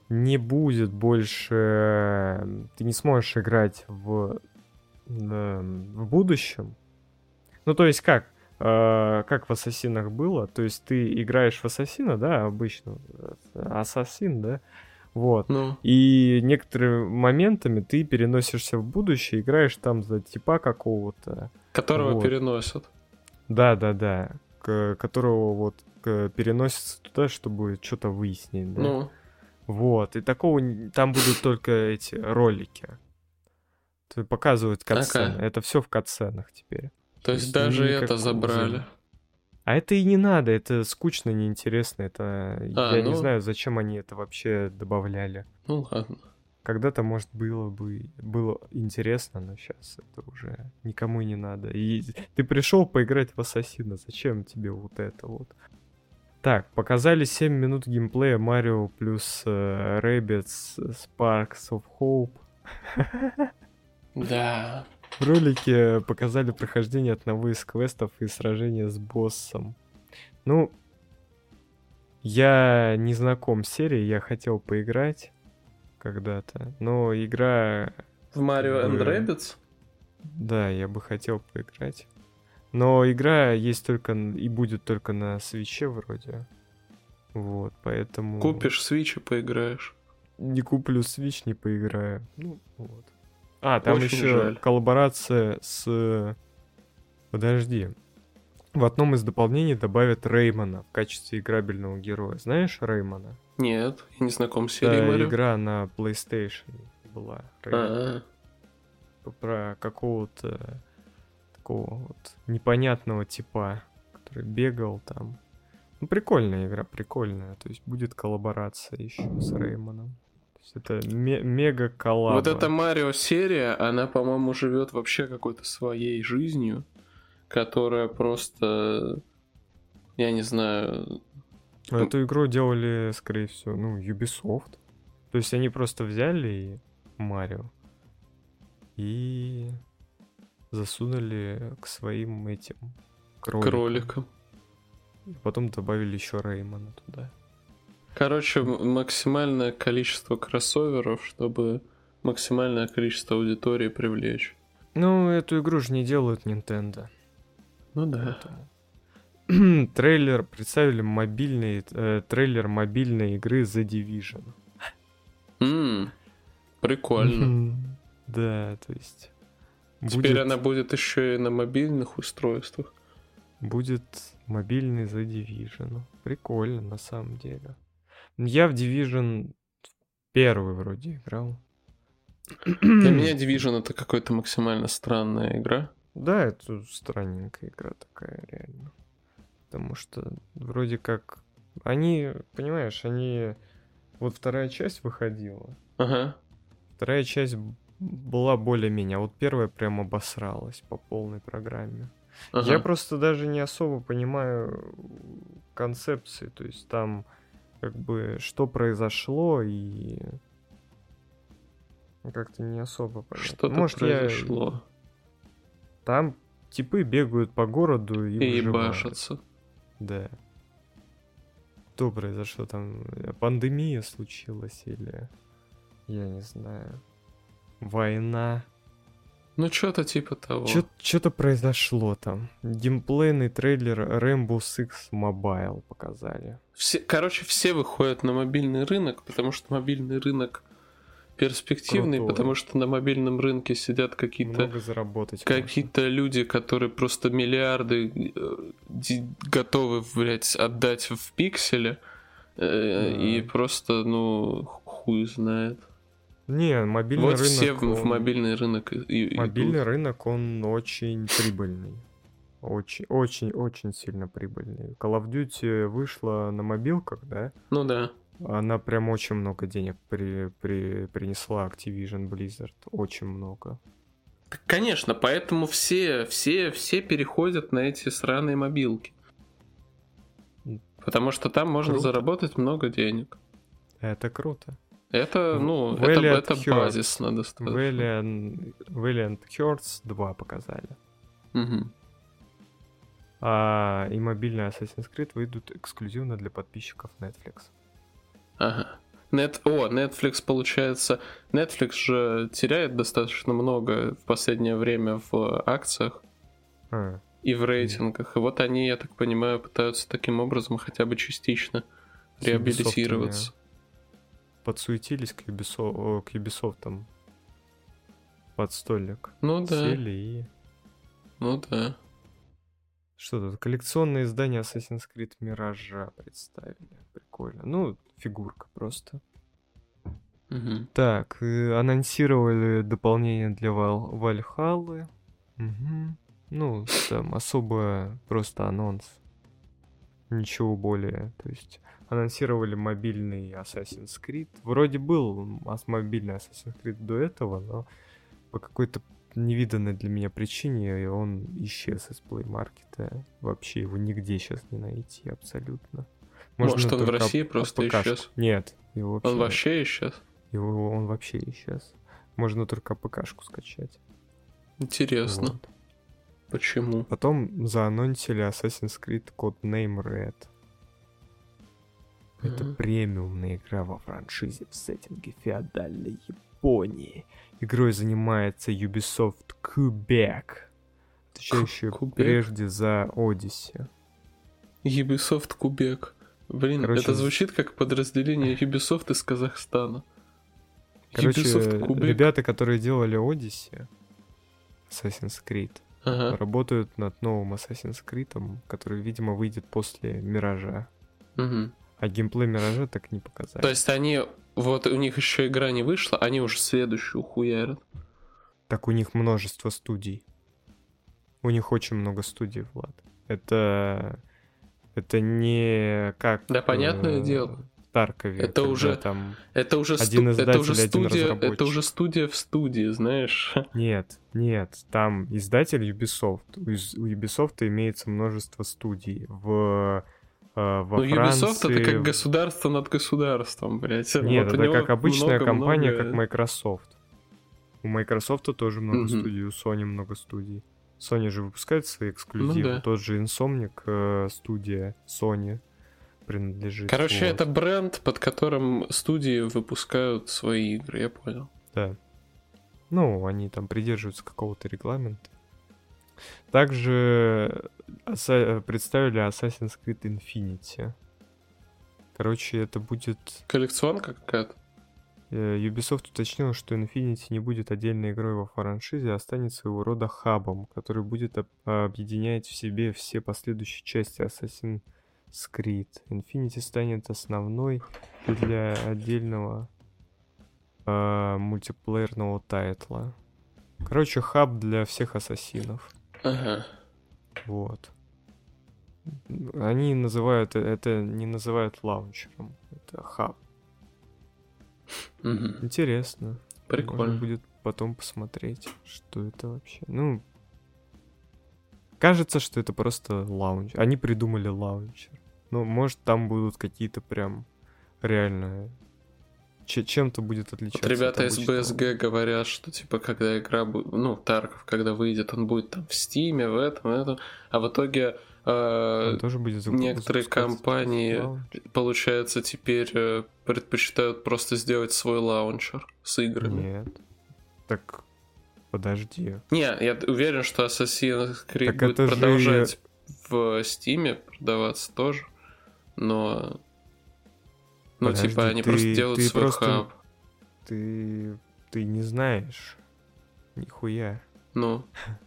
не будет больше... Ты не сможешь играть в, в будущем. Ну, то есть как? А, как в Ассасинах было? То есть ты играешь в Ассасина, да, обычно. Ассасин, да? Вот. Ну, И некоторыми моментами ты переносишься в будущее, играешь там за типа какого-то. которого Вот. переносят. Да, да, да. к- которого вот к- переносится туда, чтобы что-то выяснить. Да? Ну, Вот. И такого там будут только эти ролики. Показывают катсцены. Ага. Это все в катсценах теперь. То есть даже никакого это забрали. А это и не надо, это скучно, неинтересно. Это А, я ну. не знаю, зачем они это вообще добавляли. Ну ладно. Когда-то, может, было бы было интересно, но сейчас это уже никому не надо. И ты пришел поиграть в Ассасина, зачем тебе вот это вот? Так, показали 7 минут геймплея Марио плюс э, Rabbids Sparks of Hope. (laughs) Да. В ролике показали прохождение одного из квестов и сражение с боссом. Ну, я не знаком с серией, я хотел поиграть когда-то, но игра В Mario and Rabbids? Да, я бы хотел поиграть. Но игра есть только и будет только на свече вроде. Вот, поэтому... Купишь Switch и поиграешь. Не куплю Switch, не поиграю. Ну, вот. А, там Очень еще жаль. коллаборация с... Подожди. в одном из дополнений добавят Реймона в качестве играбельного героя. Знаешь Реймона? Нет, я не знаком с серией Марио. игра на PlayStation была. Реймон. Про какого-то такого вот непонятного типа, который бегал там. Ну, прикольная игра, прикольная. То есть будет коллаборация еще с Реймоном. Это ме- мега коллаба. Вот эта Марио серия, она, по-моему, живет вообще какой-то своей жизнью, которая просто, я не знаю, А Эту игру делали, скорее всего, ну, Ubisoft. То есть они просто взяли и Марио и засунули к своим этим кроликам. кроликом. И потом добавили еще Реймона туда. Короче, максимальное количество кроссоверов, чтобы максимальное количество аудитории привлечь. Ну, эту игру же не делают Nintendo. Ну да. поэтому. (clears throat) трейлер, представили мобильный, э, трейлер мобильной игры The Division. М, прикольно. (laughs) Да, то есть... Теперь будет- она будет еще и на мобильных устройствах. Будет мобильный The Division. Прикольно, на самом деле. Я в Division первый вроде играл. Для меня (clears throat) Division это какая-то максимально странная игра. Да, это странненькая игра такая, реально. Потому что вроде как... Они, понимаешь, они... Вот вторая часть выходила. Ага. Вторая часть была более-менее. А вот первая прям обосралась по полной программе. ага. Я просто даже не особо понимаю концепции, то есть там как бы что произошло и как-то не особо понятно. Что-то Может, я- произошло. Там типы бегают по городу и, И выживают. ебашатся. Да. Что произошло там? Э, Пандемия случилась или я не знаю. Война. Ну, что-то типа того. Что-то произошло там. Геймплейный трейлер Rainbow Six Mobile показали. Все, короче, все выходят на мобильный рынок, потому что мобильный рынок перспективный, Крутой. потому что на мобильном рынке сидят какие-то заработать. какие-то люди, которые просто миллиарды э, готовы, блядь, отдать в пикселе. э, Да. И просто, ну, хуй знает. Не, мобильный вот рынок. все в, в он- мобильный рынок и- Мобильный идут. рынок, он очень прибыльный. Очень, очень, очень сильно прибыльный. Call of Duty вышла на мобилках, да? Ну да. Она прям очень много денег при, при, принесла Activision Blizzard. Очень много. Так, Конечно, поэтому все, все, все переходят на эти сраные мобилки. Потому что там можно Круто. заработать много денег. Это круто. Это, ну, это, Valiant это Hearts. базисно достаточно. Valiant, Valiant Hearts 2 показали. Мгм. А и мобильный Assassin's Creed выйдут эксклюзивно для подписчиков Netflix. Ага. Нет, о, Netflix получается. Netflix же теряет достаточно много в последнее время в акциях А, и в рейтингах. И вот они, я так понимаю, пытаются таким образом хотя бы частично реабилитироваться. Подсуетились к Ubisoft, о, к Ubisoft под столик. Ну да, Сели и... ну да. Что тут? Коллекционное издание Assassin's Creed Миража представили. Прикольно. Ну, фигурка просто. Мгм. Так, э, анонсировали дополнение для Вал- Вальхаллы. Мгм. Ну, там особо просто анонс. Ничего более. То есть анонсировали мобильный Assassin's Creed. Вроде был мобильный Assassin's Creed до этого, но по какой-то невиданной для меня причине он исчез из Play Market. Вообще его нигде сейчас не найти абсолютно. Может, он в России просто АПКшку. исчез? Нет, его вообще Он нет. вообще исчез? Его он вообще исчез. Можно только ПКшку скачать. Интересно. Вот. Почему? Потом заанонсили Assassin's Creed Codename Red. Это Мгм. премиумная игра во франшизе в сеттинге феодальной Японии. Игрой занимается Ubisoft Quebec, отвечающая Quebec? прежде за Odyssey. Ubisoft Кубек. Блин, Короче, это звучит как подразделение Ubisoft из Казахстана. Короче, Ubisoft ребята, которые делали Odyssey, Assassin's Creed, Ага. работают над новым Assassin's Creed, который, видимо, выйдет после Миража. Мгм. А геймплей Миража так не показали. То есть они, вот у них еще игра не вышла, они уже следующую хуярят. Так у них множество студий. У них очень много студий, Влад. Это... Это не как... Да, понятное э, дело. В Таркове. Это уже- там... Это уже, Один сту- это уже издатель, один студия, это уже студия в студии, знаешь. (laughs) Нет, нет, там издатель Ubisoft. У Ubisoft имеется множество студий. В, э, во Ну, Ubisoft Франции... это как государство над государством, блядь. Нет, Вот это как обычная много-много- компания, как Microsoft. У Microsoft тоже много Мгм. студий, у Sony много студий. Sony же выпускает свои эксклюзивы. Ну да. Тот же Insomniac, э, студия Sony принадлежит. Короче, вот. это бренд, под которым студии выпускают свои игры, я понял. Да. Ну, они там придерживаются какого-то регламента. Также представили Assassin's Creed Infinity. Короче, это будет... Коллекционка какая-то? э, Ubisoft уточнил, что Infinity не будет отдельной игрой во франшизе, а останется своего рода хабом, который будет об- объединять в себе все последующие части Assassin's Creed. Infinity станет основной для отдельного э, мультиплеерного тайтла. Короче, хаб для всех ассасинов. Ага. Вот. Они называют это не называют лаунчером. Это хаб. Мгм. Интересно. Можно Прикольно. будет потом посмотреть, что это вообще. Ну, кажется, что это просто лаунчер. Они придумали лаунчер. Ну, может, там будут какие-то прям реально че- чем-то будет отличаться. Вот ребята от из. BSG говорят, что типа когда игра будет, ну, Тарков, когда выйдет, он будет там в Стиме, в этом, в этом, а в итоге э, Он тоже будет некоторые компании, получается, теперь э, предпочитают просто сделать свой лаунчер с играми. Нет. Так, подожди. Не, я уверен, что Assassin's Creed Так будет это же- продолжать в Стиме продаваться тоже, но... Ну, Подожди, типа, они ты- просто делают ты свой просто- хаб. Ты... Ты не знаешь. Нихуя. Ну,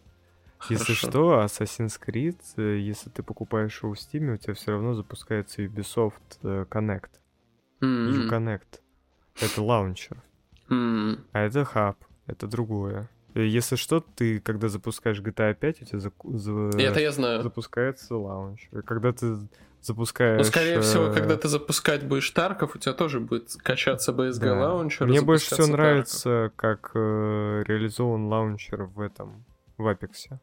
(laughs) Если хорошо. что, Assassin's Creed, э, если ты покупаешь его в Steam, у тебя все равно запускается Ubisoft э, Connect. Uconnect. Это лаунчер. А это хаб. Это другое. Э, Если что, ты, когда запускаешь GTA 5, у тебя за- это я знаю. запускается лаунчер. Когда ты запускаешь... Ну, скорее всего, э, когда ты запускать будешь Тарков, у тебя тоже будет качаться BSG да. лаунчер. Мне больше всего запускаться нравится, как э, реализован лаунчер в этом, в Apex.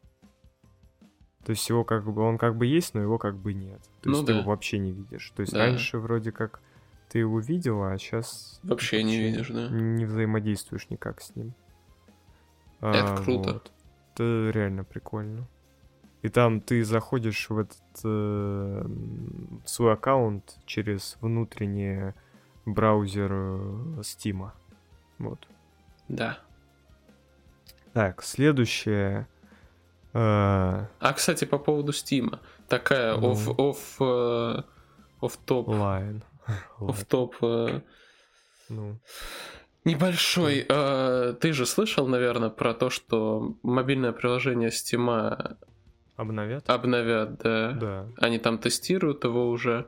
То есть его как бы, он как бы есть, но его как бы нет. То Ну есть ты да. его вообще не видишь. То есть Да. раньше вроде как ты его видел, а сейчас Вообще не видишь, да. не взаимодействуешь никак с ним. Это А, круто. вот. Это реально прикольно. И там ты заходишь в этот э, свой аккаунт через внутренний браузер э, Steam. Вот. Да. Так, следующее. э, А, кстати, по поводу Стима. Такая Ну. оф, оф, э, оф-топ, Line. (laughs) оф-топ э, Ну, небольшой. Э, Ты же слышал, наверное, про то, что мобильное приложение Стима обновят? обновят, да? Да. Они там тестируют его уже.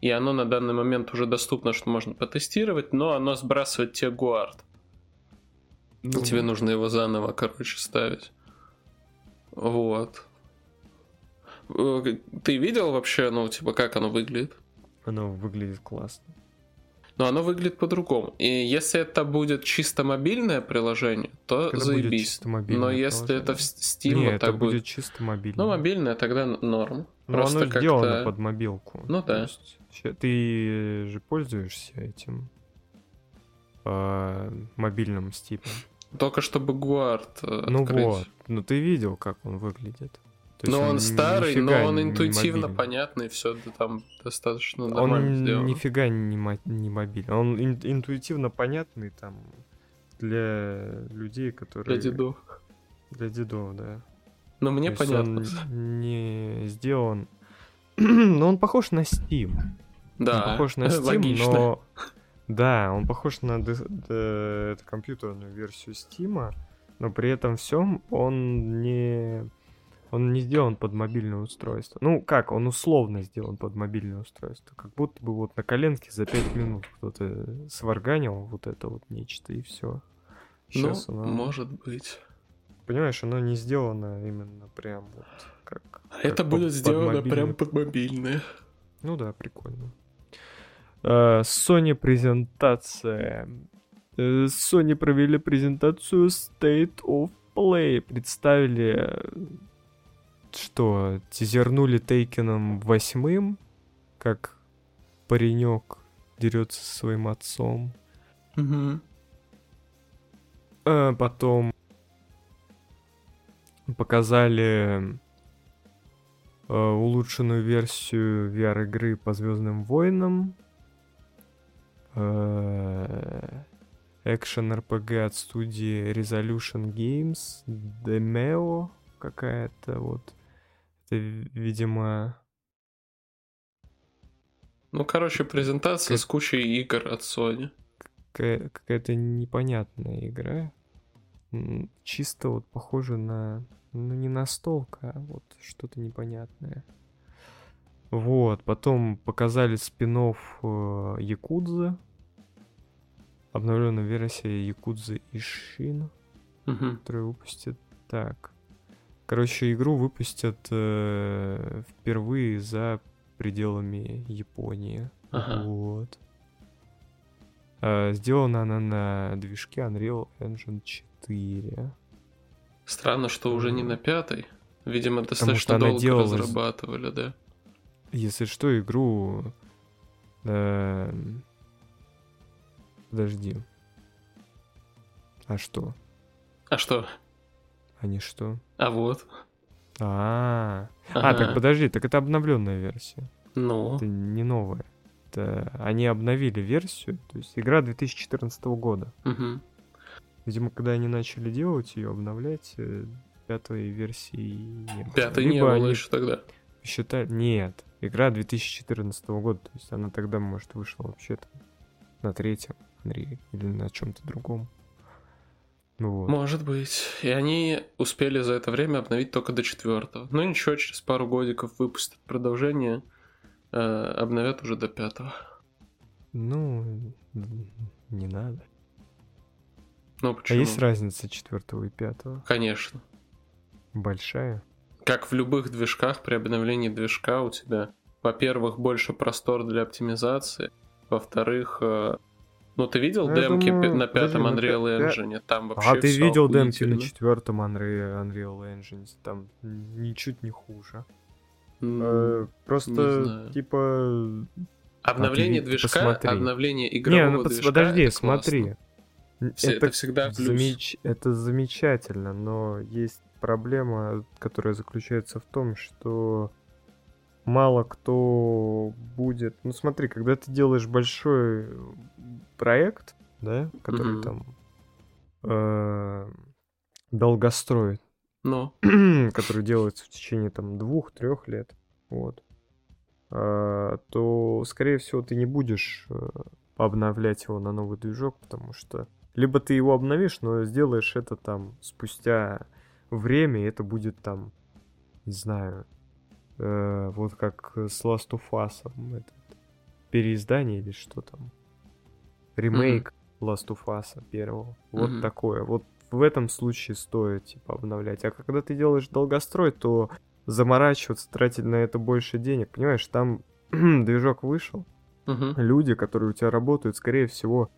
И оно на данный момент уже доступно, что можно потестировать, но оно сбрасывает тебе гуард. Ну, Тебе нужно его заново, короче, ставить. Вот. Э, Ты видел вообще, ну, типа, как оно выглядит? Оно выглядит классно. Но оно выглядит по-другому. И если это будет чисто мобильное приложение, то будет заебись. Но если это в? Steam Не, вот это будет будет... чисто мобильное. Ну, мобильное тогда норм. Ну, Просто оно сделано под мобилку. Ну да. есть ты же пользуешься этим э, мобильным стипом. Только чтобы гуард э, Ну открыть. вот, ну ты видел, как он выглядит. То Но он ни- старый, но он интуитивно понятный, все там достаточно нормально Он сделано. нифига не, мо- не мобильный. Он ин- интуитивно понятный там для людей, которые... Для дедов. Для дедов, да. Но мне То понятно. Он не сделан... (clears throat) Но он похож на Steam. Да, Он похож на Steam, логично. но... Да, он похож на д- д- это компьютерную версию Steam, но при этом всем он не Он не сделан под мобильное устройство. Ну, как, он условно сделан под мобильное устройство. Как будто бы вот на коленке за 5 минут кто-то сварганил вот это вот нечто, и все. ну, оно... может быть. Понимаешь, оно не сделано именно прям вот как... А это под, будет сделано под прям под мобильное. Ну да, прикольно. Uh, Sony презентация. Uh, Sony провели презентацию State of Play. Представили что, тизернули Тейкеном восьмым, как паренек дерется со своим отцом. Угу. А потом показали э, улучшенную версию VR-игры по Звездным войнам. Э, экшен RPG от студии Resolution Games, Demeo какая-то вот. Это, видимо... Ну, короче, презентация как... с кучей игр от Sony. Какая-то непонятная игра. Чисто вот похоже на... Ну, не настолько, а вот что-то непонятное. Вот, потом показали спин э, Якудза. Обновленная версия Якудзы Ишин, угу. которую выпустят. Так. Короче, игру выпустят э, впервые за пределами Японии. Ага. Вот. А, сделана она на движке Unreal Engine 4. Странно, что уже не на пятой. Видимо, достаточно долго делалась... разрабатывали, да? Если что, игру... Э... Подожди. А что? А что? А не что? А вот. А, -а, -а. а, так подожди, так это обновленная версия. Ну. Это не новая. Это они обновили версию, то есть игра 2014 года. Угу. Видимо, когда они начали делать ее, обновлять, э, пятой версии не было. Пятой Либо не было они еще тогда. Считали... Нет, игра 2014 года, то есть она тогда, может, вышла вообще-то на третьем или на чем-то другом. Вот. Может быть. И они успели за это время обновить только до четвертого. Ну ничего, через пару годиков выпустят продолжение, э, обновят уже до пятого. Ну, не надо. Ну а почему? А есть разница четвертого и пятого? Конечно. Большая? Как в любых движках, при обновлении движка у тебя, во-первых, больше простор для оптимизации, во-вторых, э, ну, ты видел я демки думаю, на пятом Unreal. Engine? Там вообще А ты видел демки на четвертом Unreal, Unreal Engine? Там ничуть не хуже. Mm, просто, типа... Обновление а ты, движка, посмотри. обновление игрового Не, ну движка, подожди, смотри. Все, это, это всегда плюс. Замеч... Это замечательно, но есть проблема, которая заключается в том, что мало кто будет... Ну смотри, когда ты делаешь большой проект, да, который mm-hmm. там э, долгострой, no. (clears throat) который делается в течение там двух-трех лет, вот, э, то, скорее всего, ты не будешь э, обновлять его на новый движок, потому что либо ты его обновишь, но сделаешь это там спустя время, и это будет там, не знаю, э, вот как с Last of Us, этот, переиздание или что там, ремейк mm-hmm. Last of Us первого. Вот mm-hmm. такое. Вот в этом случае стоит, типа, обновлять. А когда ты делаешь долгострой, то заморачиваться, тратить на это больше денег. Понимаешь, там (clears throat) движок вышел. Uh-huh. Люди, которые у тебя работают, скорее всего,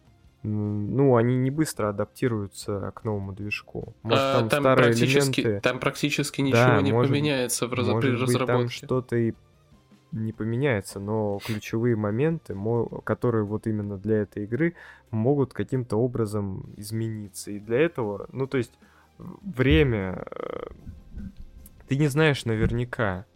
ну, они не быстро адаптируются к новому движку. Может, а, там, там старые практически, элементы... Там практически ничего да, не может, поменяется в раз... может при разработке. Быть, там что-то и не поменяется, но ключевые моменты, которые вот именно для этой игры могут каким-то образом измениться. И для этого, ну то есть время э, ты не знаешь наверняка.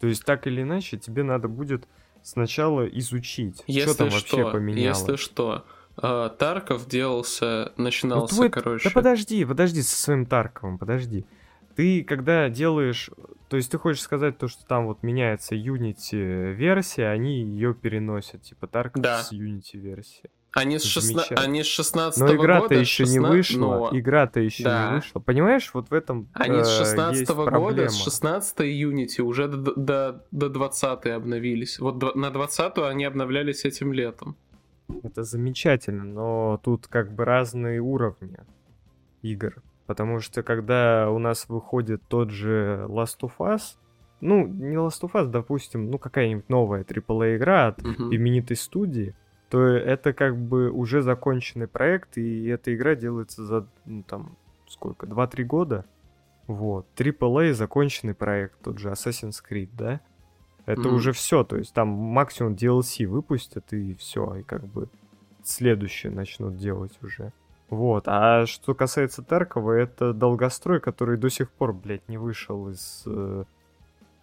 То есть так или иначе тебе надо будет сначала изучить, если что там что, вообще поменялось. Если что, э, Тарков делался, начинался, ну, твой... короче. Да подожди, подожди со своим Тарковым, подожди. Ты когда делаешь, то есть ты хочешь сказать то, что там вот меняется Unity версия, они ее переносят, типа Tarkov да. с Unity версии. Они с, шестна... они с 16 Но игра-то года... еще 16... не вышла. Но... Игра-то еще Да. не вышла. Понимаешь, вот в этом Они с э, 16 есть года, проблема. с 16 Unity уже до, до, до 20 обновились. Вот на 20 они обновлялись этим летом. Это замечательно, но тут как бы разные уровни игр. Потому что когда у нас выходит тот же Last of Us, ну, не Last of Us, допустим, ну, какая-нибудь новая AAA игра от Мгм. именитой студии, то это как бы уже законченный проект, и эта игра делается за, ну, там, сколько, 2-3 года? Вот. AAA законченный проект, тот же Assassin's Creed, да? Это Мгм. уже все, то есть там максимум DLC выпустят, и все, и как бы следующее начнут делать уже. Вот, а что касается Таркова, это долгострой, который до сих пор, блядь, не вышел из... э,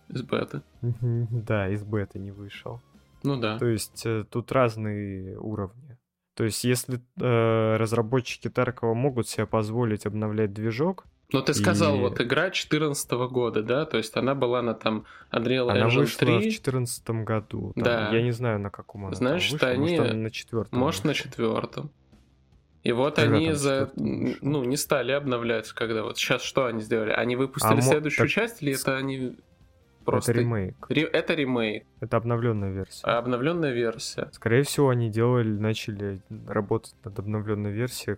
Из беты. Да, из бета не вышел. Ну да. То есть э, тут разные уровни. То есть если э, разработчики Таркова могут себе позволить обновлять движок, Но ты сказал, И- вот игра 14 года, да? То есть она была на там Unreal она Engine вышла в 3, 2014 году. там, Да. Я не знаю, на каком она там Значит, вышла. они- Может, она на четвертом. может, на вышла. четвертом. И вот Когда они за, ну, не стали обновлять, когда вот сейчас что они сделали? Они выпустили А следующую так часть, или это они просто... Это ремейк. Ре- Это ремейк, Это обновленная версия. а обновленная версия. Скорее всего, они делали, начали работать над обновленной версией,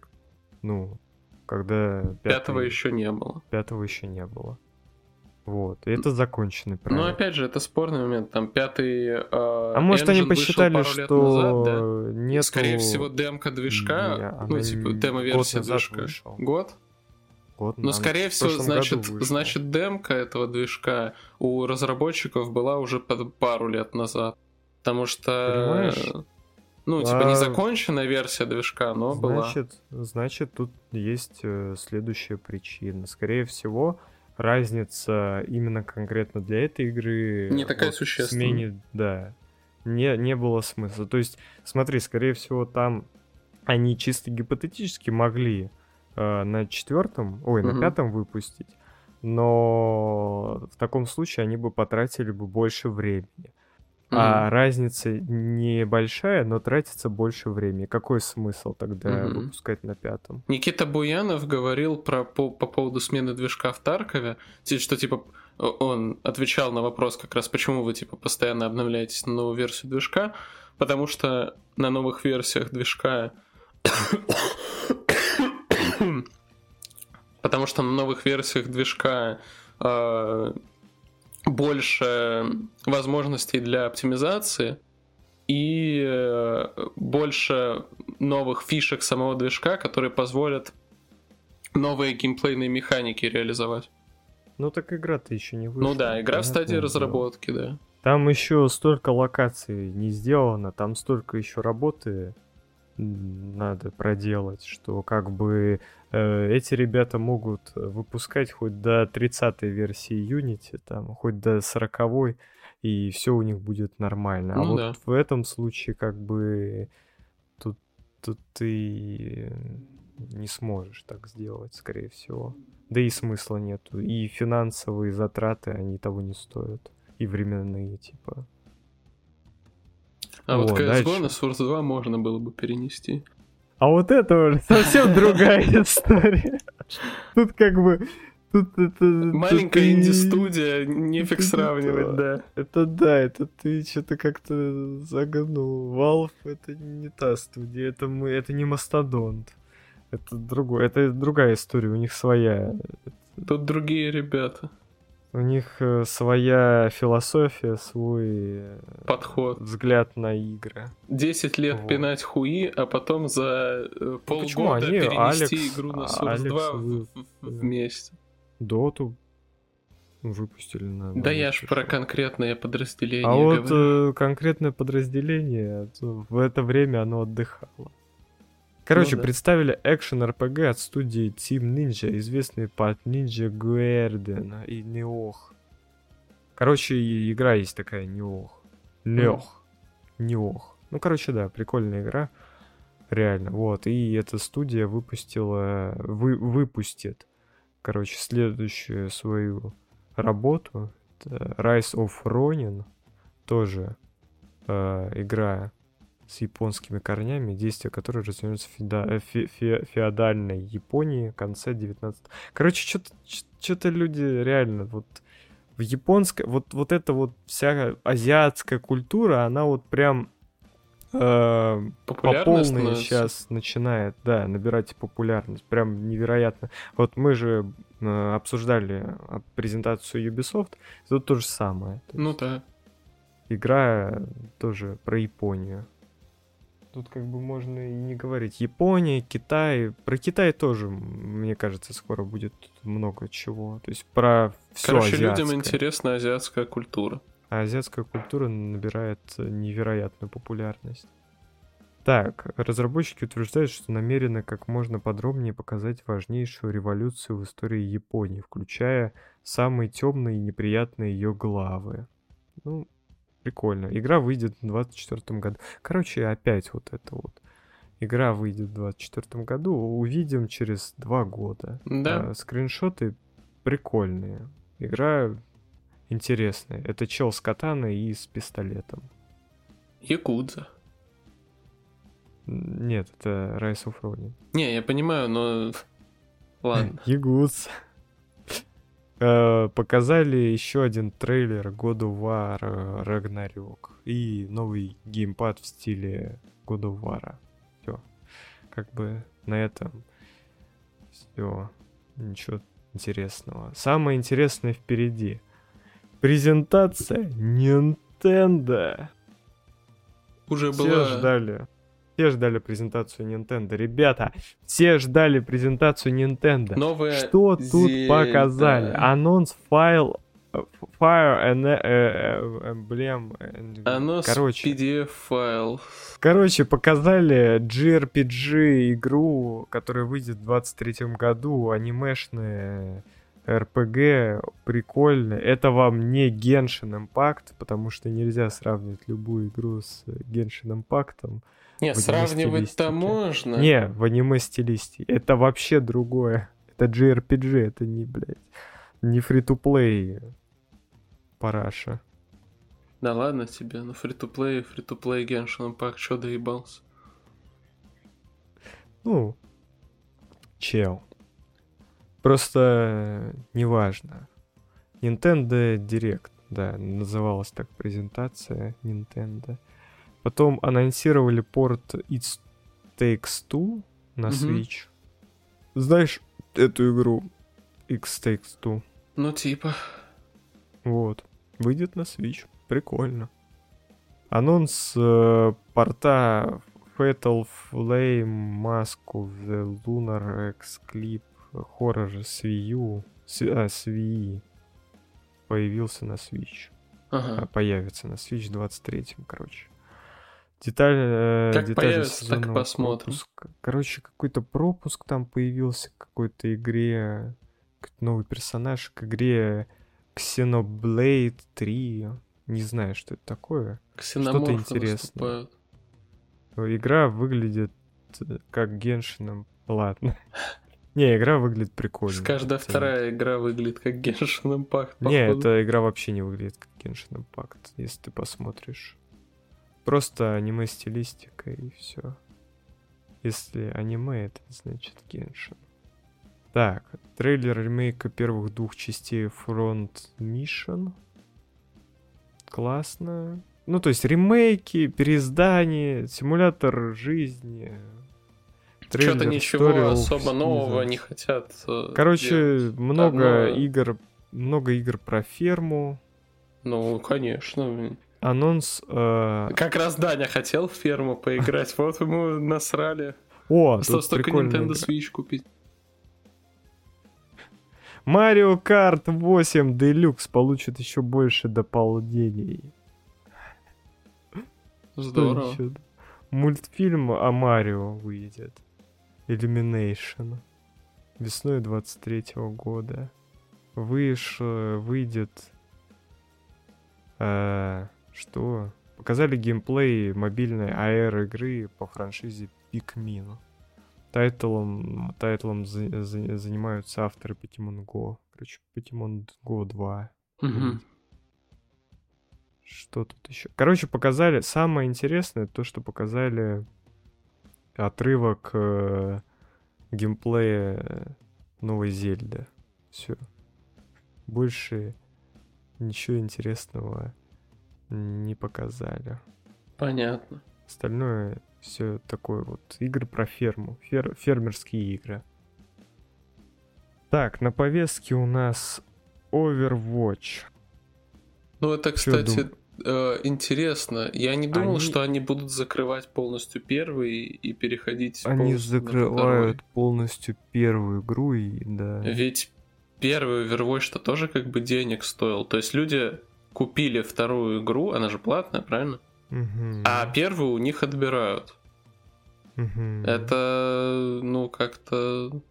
ну, когда Пятого пятый- еще не было. пятого еще не было. Вот. И это законченный проект. Но опять же, это спорный момент. Там пятый. э, а может, они посчитали, пару лет что назад, да? нету... Скорее всего, демка движка, Не, ну, типа, демо-версия движка. вышел. Год? год, Ну, она скорее всего, значит, значит, демка этого движка у разработчиков была уже под пару лет назад. Потому что... Понимаешь? Ну, типа, А, незаконченная версия движка, но была. Значит, значит, тут есть э, следующая причина. Скорее всего, разница именно конкретно для этой игры... Не такая вот существенная. Смене, да, не, не было смысла. То есть, смотри, скорее всего, там они чисто гипотетически могли э, на четвертом, ой, на Мгм. пятом выпустить, но в таком случае они бы потратили бы больше времени. А Мгм. разница небольшая, но тратится больше времени. Какой смысл тогда Мгм. выпускать на пятом? Никита Буянов говорил про, по, по поводу смены движка в Таркове, что типа он отвечал на вопрос как раз, почему вы типа постоянно обновляетесь на новую версию движка, потому что на новых версиях движка (coughs) потому что на новых версиях движка э, больше возможностей для оптимизации и э, больше новых фишек самого движка, которые позволят новые геймплейные механики реализовать. Ну так игра-то еще не вышла. ну да, игра в стадии понятное дело. разработки, да. Там еще столько локаций не сделано, там столько еще работы надо проделать, что как бы э, эти ребята могут выпускать хоть до 30 версии Unity, там, хоть до 40 и все у них будет нормально. а Ну вот да. в этом случае как бы тут, тут ты не сможешь так сделать, скорее всего. Да и смысла нету. И финансовые затраты, они того не стоят. И временные, типа. А вот Вот, CSGO на Source 2 можно было бы перенести. А вот это уже (laughs) совсем другая история. Тут как бы... Тут это... Маленькая и- инди-студия, нефиг это сравнивать, да. Это да, это ты что-то как-то загнул. Valve это не та студия, это мы, это не Мастодонт. Это другое, это другая история, у них своя. Тут другие ребята. У них э, своя философия, свой э, Подход. взгляд на игры. 10 лет Вот. пинать хуи, а потом за э, почему? полгода Они, перенести Алекс- игру на а, Source Алекс 2 вы- вместе. Доту выпустили на... Да я ж про конкретное подразделение А вот говорю. конкретное подразделение в это время оно отдыхало. Короче, да. представили экшен RPG от студии Team Ninja, известный под Ninja Gaiden и Неох. Короче, игра есть такая Неох. Неох. Неох. Ну, короче, да, прикольная игра. Реально, вот. И эта студия выпустила... Вы, выпустит, короче, следующую свою работу. Это Rise of Ronin. Тоже э, игра с японскими корнями, действия которой развернутся в феда- фе- фе- феодальной Японии в конце 19 Короче, что-то люди реально вот в японской вот вот эта вот вся азиатская культура, она вот прям э, по полной становится. сейчас начинает, да, набирать популярность. Прям невероятно. Вот мы же э, обсуждали презентацию Ubisoft, тут то же самое. То Ну да. Игра тоже про Японию. Тут как бы можно и не говорить. Япония, Китай. Про Китай тоже, мне кажется, скоро будет много чего. То есть про все Короче, азиатское. людям интересна азиатская культура. А азиатская культура набирает невероятную популярность. Так, разработчики утверждают, что намерены как можно подробнее показать важнейшую революцию в истории Японии, включая самые темные и неприятные ее главы. Ну, прикольно. Игра выйдет в 2024 году. Короче, опять вот это вот. Игра выйдет в 2024 году, увидим через два года. Да. А, скриншоты прикольные. Игра интересная. Это чел с катаной и с пистолетом. Якудза. Нет, это Rise of Ronin. Не, я понимаю, но... (laughs) Ладно. (laughs) Ягуц. Э, Показали еще один трейлер God of War э, Ragnarok и новый геймпад в стиле God of War. Все. Как бы на этом все. Ничего интересного. Самое интересное впереди. Презентация Nintendo. Уже Все была... ждали. Все ждали презентацию Nintendo. Ребята, все ждали презентацию Nintendo. Новая Что тут Зельда. показали? Анонс файл Fire and Emblem. Анонс Короче, PDF-файл. короче, показали JRPG игру, которая выйдет в 23 году, анимешная RPG, прикольно. Это вам не Genshin Impact, потому что нельзя сравнивать любую игру с Genshin Impact. Не, в сравнивать-то можно. Не, в аниме стилистике. Это вообще другое. Это JRPG, это не, блядь, не фри-то-плей параша. Да ладно тебе, ну фри-то-плей, фри-то-плей Genshin Impact, чё доебался? Ну, чел. Просто э, неважно. Nintendo Direct, да, называлась так презентация Nintendo. Потом анонсировали порт It Takes Two на Мгм. Switch. Знаешь эту игру X Takes Two? Ну типа, Вот. Выйдет на Switch. Прикольно. Анонс э, порта Fatal Flame Mask of the Lunar X Clip Horror с Wii U. С, а, с Wii появился на Switch. А, ага. появится на Switch в 23-м, короче. Деталь, э, Как детали появится, так посмотрим. пропуска. Короче, какой-то пропуск там появился к какой-то игре. Какой-то новый персонаж к игре Xenoblade 3. Не знаю, что это такое. Ксеноморфы интересное. выступают. Игра выглядит э, как Геншином. Ладно. (laughs) Не, игра выглядит прикольно. Каждая Это- вторая игра выглядит как (laughs) Genshin Impact, Не, походу. эта игра вообще не выглядит как Genshin Impact, если ты посмотришь. Просто аниме стилистика и все. Если аниме, это значит Genshin. Так, трейлер ремейка первых двух частей Front Mission. Классно. Ну, то есть ремейки, переиздания, симулятор жизни. Что-то ничего of особо нового не хотят. э, Короче, делать. много Одно- игр, много игр про ферму. Ну, конечно. Анонс. э, Как раз Даня хотел в ферму поиграть, вот ему насрали. О, Осталось только Nintendo. Switch купить. Марио Карт 8 Deluxe получит еще больше дополнений. Здорово. Мультфильм о Марио выйдет. Illumination. Весной 23 года. Выш... Выйдет... э, что? Показали геймплей мобильной AR игры по франшизе Pikmin. Тайтлом, тайтлом за- за- занимаются авторы Pokemon Go. Короче, Pokemon Go 2. Мгм. Что тут еще? Короче, показали... Самое интересное, то, что показали отрывок э, геймплея Новой Зельды. Все. Больше ничего интересного не показали. Понятно. Остальное все такое вот игры про ферму, фер, фермерские игры. Так, на повестке у нас Overwatch. Ну это, кстати, э, интересно. Я не думал, Они- что они будут закрывать полностью первый и переходить Они на закрывают второй. полностью первую игру и да. Ведь первый Overwatch-то тоже как бы денег стоил. То есть люди купили вторую игру, она же платная, правильно? А первую у них отбирают. Это, ну, как-то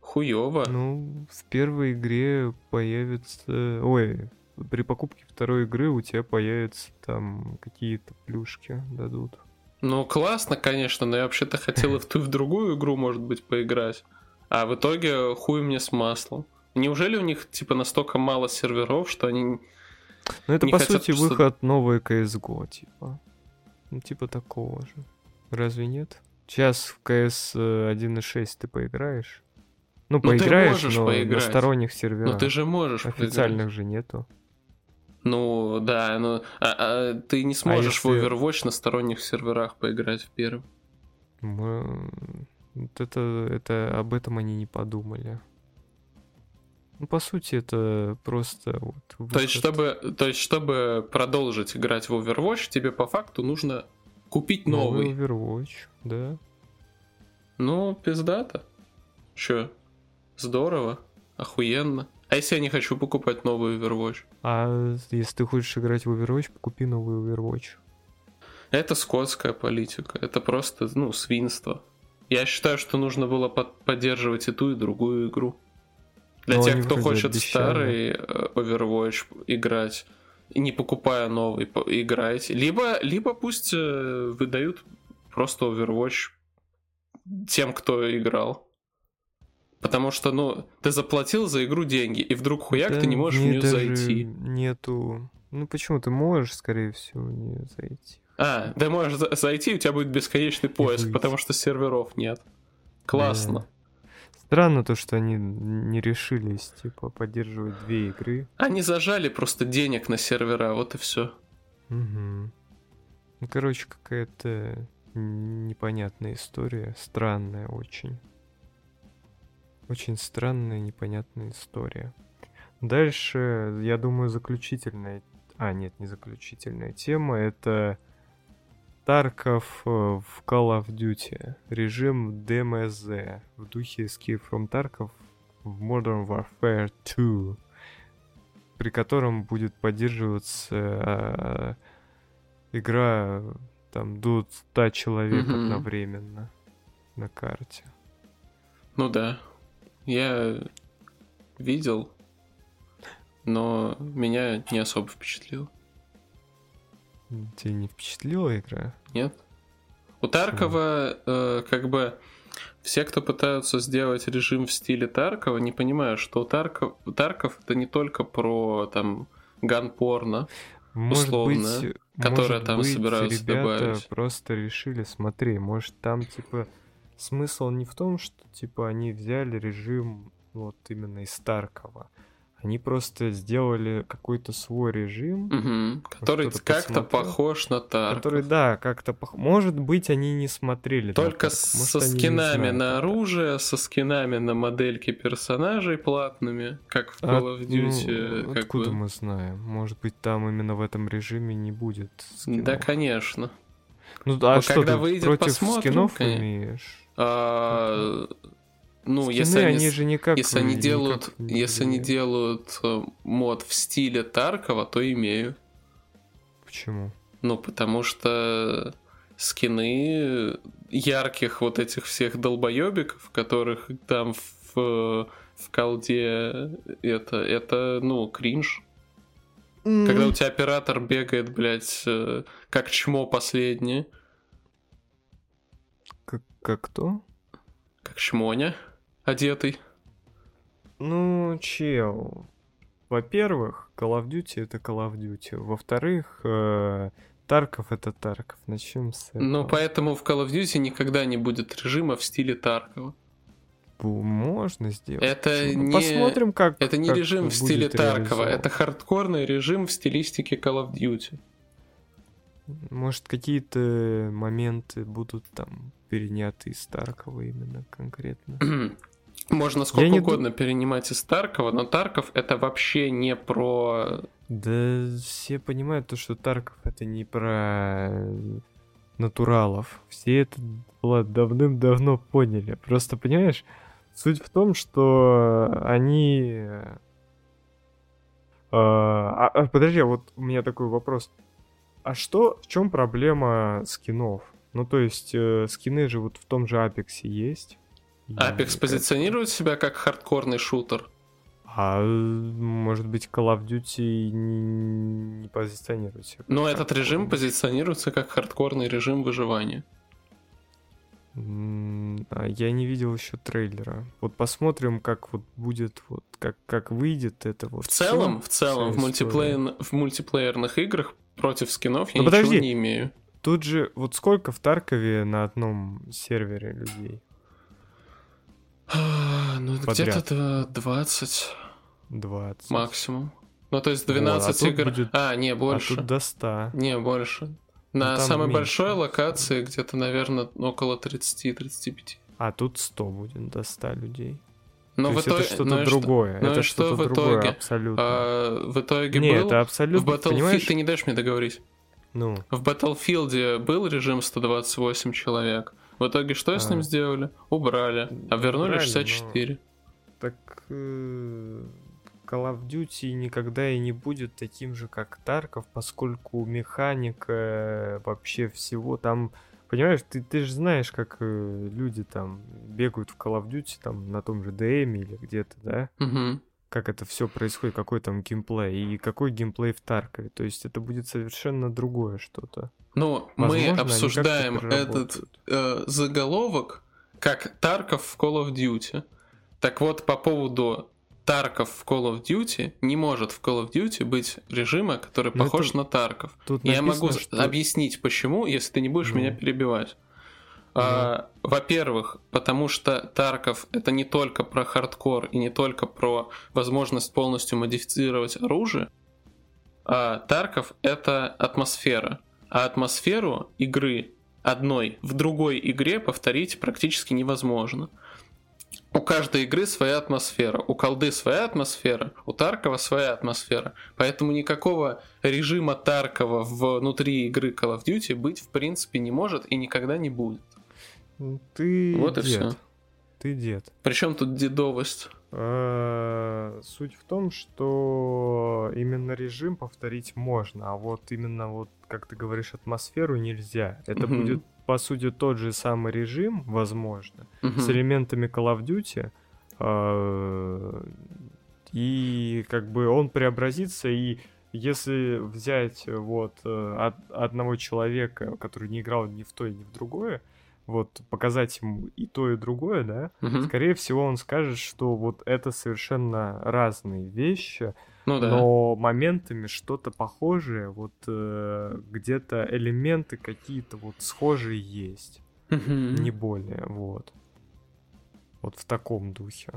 хуево. Ну, в первой игре появится... Ой, при покупке второй игры у тебя появятся там какие-то плюшки дадут. Ну, классно, конечно, но я вообще-то хотел и в ту, и в другую игру, может быть, поиграть. А в итоге хуй мне с маслом. Неужели у них, типа, настолько мало серверов, что они... Ну, это, Не по хотят сути, просто- выход новой CSGO, типа. Ну, типа такого же. Разве нет? Сейчас в CS э, 1.6 ты поиграешь? Ну, ты поиграешь, но поиграть. на сторонних серверах. Ну, ты же можешь поиграть. Официальных же нету. Ну, да, ну... а- а ты не сможешь в если- Overwatch на сторонних серверах поиграть в первый. Мы... Вот это, это об этом они не подумали. Ну, по сути, это просто вот То есть, выход. чтобы, то есть, чтобы продолжить играть в Overwatch, тебе по факту нужно купить новый. Overwatch, да. Ну, пиздато. Чё? Здорово. Охуенно. А если я не хочу покупать новый Overwatch? А если ты хочешь играть в Overwatch, купи новый Overwatch. Это скотская политика. Это просто, ну, свинство. Я считаю, что нужно было под- поддерживать и ту, и другую игру. Для Но тех, кто хочет обещали. старый э, Overwatch играть, не покупая новый, играйте. Либо, либо пусть э, выдают просто Overwatch тем, кто играл. Потому что, ну, ты заплатил за игру деньги, и вдруг хуяк Да ты не можешь в мне нее зайти. Нету. Ну почему ты можешь, скорее всего, в нее зайти? А, ты можешь за- зайти, у тебя будет бесконечный поиск, потому что серверов нет. Классно. Странно то, что они не решились, типа, поддерживать две игры. Они зажали просто денег на сервера, вот и все. Угу. Ну, короче, какая-то непонятная история. Странная очень. Очень странная, непонятная история. Дальше, я думаю, заключительная... А, нет, не заключительная тема. Это Тарков э, в Call of Duty. Режим DMZ. В духе Escape from Tarkov в Modern Warfare 2. При котором будет поддерживаться э, игра там до 100 человек одновременно на карте. Ну да. Я видел, но меня не особо впечатлило. Тебя не впечатлила игра? Нет? У Таркова, э, как бы, все, кто пытаются сделать режим в стиле Таркова, не понимают, что у Тарков, Тарков это не только про там ган-порно. Может Условно, быть, которое может там быть, собираются ребята добавить. просто решили, смотри, может там типа смысл не в том, что типа они взяли режим вот именно из Таркова. Они просто сделали какой-то свой режим, Мгм. Который как-то похож на Тарков. который, да, как-то... пох- Может быть, они не смотрели. Только Тарков, со скинами на это. оружие, со скинами на модельки персонажей платными, как в Call of Duty. ну, как откуда бы. мы знаем? Может быть, там именно в этом режиме не будет скинов. Да, конечно. Ну, а Но что когда ты выйдет, против посмотрим, скинов конечно. имеешь? А, ну, Скины, если они, они же никак... если они никак делают, не если они делают э, мод в стиле Таркова, то имею. Почему? Ну, потому что скины ярких вот этих всех долбоебиков, которых там в, в колде это, это, ну, кринж. Когда у тебя оператор бегает, блядь, э, как чмо последнее, Как, как кто? как чмоня одетый. Ну, чел. во-первых, Call of Duty это Call of Duty. Во-вторых, э, Тарков это Тарков. Начнем с этого. Ну, поэтому в Call of Duty никогда не будет режима в стиле Таркова. Можно сделать. Это Ну, не, Посмотрим, как. это не как режим в стиле Таркова, это хардкорный режим в стилистике Call of Duty. Может, какие-то моменты будут там переняты из Таркова именно конкретно. (clears throat) Можно сколько не угодно перенимать из Таркова, но Тарков это вообще не про... Да все понимают то, что Тарков это не про натуралов. Все это было давным-давно поняли. Просто понимаешь, суть в том, что они... э, А, а, подожди, а вот у меня такой вопрос. А что, в чем проблема скинов? Ну, то есть, э, скины же вот в том же Apex есть. Apex как- позиционирует себя как хардкорный шутер. А может быть, Call of Duty не, не позиционирует себя. Но этот режим позиционируется как хардкорный режим выживания. А Я не видел еще трейлера. Вот посмотрим, как вот будет, вот как, как выйдет это вот. В целом, всё, в целом, в, мультиплеер... в мультиплеерных играх против скинов я Ну, ничего подожди. не имею. Тут же, вот сколько в Таркове на одном сервере людей? А, Ну, где-то 20 20. максимум. Ну, то есть Вот, а 12 игр... будет- А, не, А больше. тут до 100. Не, больше. На там самой меньше. большой локации где-то, наверное, около 30-35. А тут 100 будет, до 100 людей. Но То в итоге... это что-то ну что- другое. ну это что в другое итоге? абсолютно. а, в итоге Не, был... это В абсолютно, Battlefield... понимаешь? Ты не даешь мне договорить. Ну, В Battlefield был режим 128 человек. В итоге что с А. ним сделали? Убрали. А вернули Убрали, 64. Так э, Call of Duty никогда и не будет таким же, как Тарков, поскольку механика э, вообще всего там... Понимаешь, ты, ты же знаешь, как э, люди там бегают в Call of Duty там на том же DM или где-то, да? Мгм. Как это все происходит, какой там геймплей и какой геймплей в Таркове. То есть это будет совершенно другое что-то. Ну, Возможно, мы обсуждаем этот э, заголовок как Тарков в Call of Duty. Так вот, по поводу Тарков в Call of Duty, не может в Call of Duty быть режима, который Ну, похож это на Тарков. Тут Я написано, могу что- объяснить, почему, если ты не будешь Ну. меня перебивать. А, во-первых, потому что Тарков это не только про хардкор и не только про возможность полностью модифицировать оружие, а Тарков это атмосфера. А атмосферу игры одной в другой игре повторить практически невозможно. У каждой игры своя атмосфера, у колды своя атмосфера, у Таркова своя атмосфера. Поэтому никакого режима Таркова внутри игры Call of Duty быть в принципе не может и никогда не будет. Ты Вот и дед. всё. Ты дед. Причем тут дедовость. Э, Суть в том, что именно режим повторить можно, а вот именно вот, как ты говоришь, атмосферу нельзя. Это Мгм. будет, по сути, тот же самый режим, возможно, Мгм. с элементами Call of Duty, э, и как бы он преобразится, и если взять вот э, от- одного человека, который не играл ни в то, ни в другое, вот показать ему и то, и другое, да, Мгм. Скорее всего, он скажет, что вот это совершенно разные вещи, Ну да. но моментами что-то похожее, вот э, где-то элементы какие-то вот схожие есть, Мгм. не более, вот. Вот в таком духе.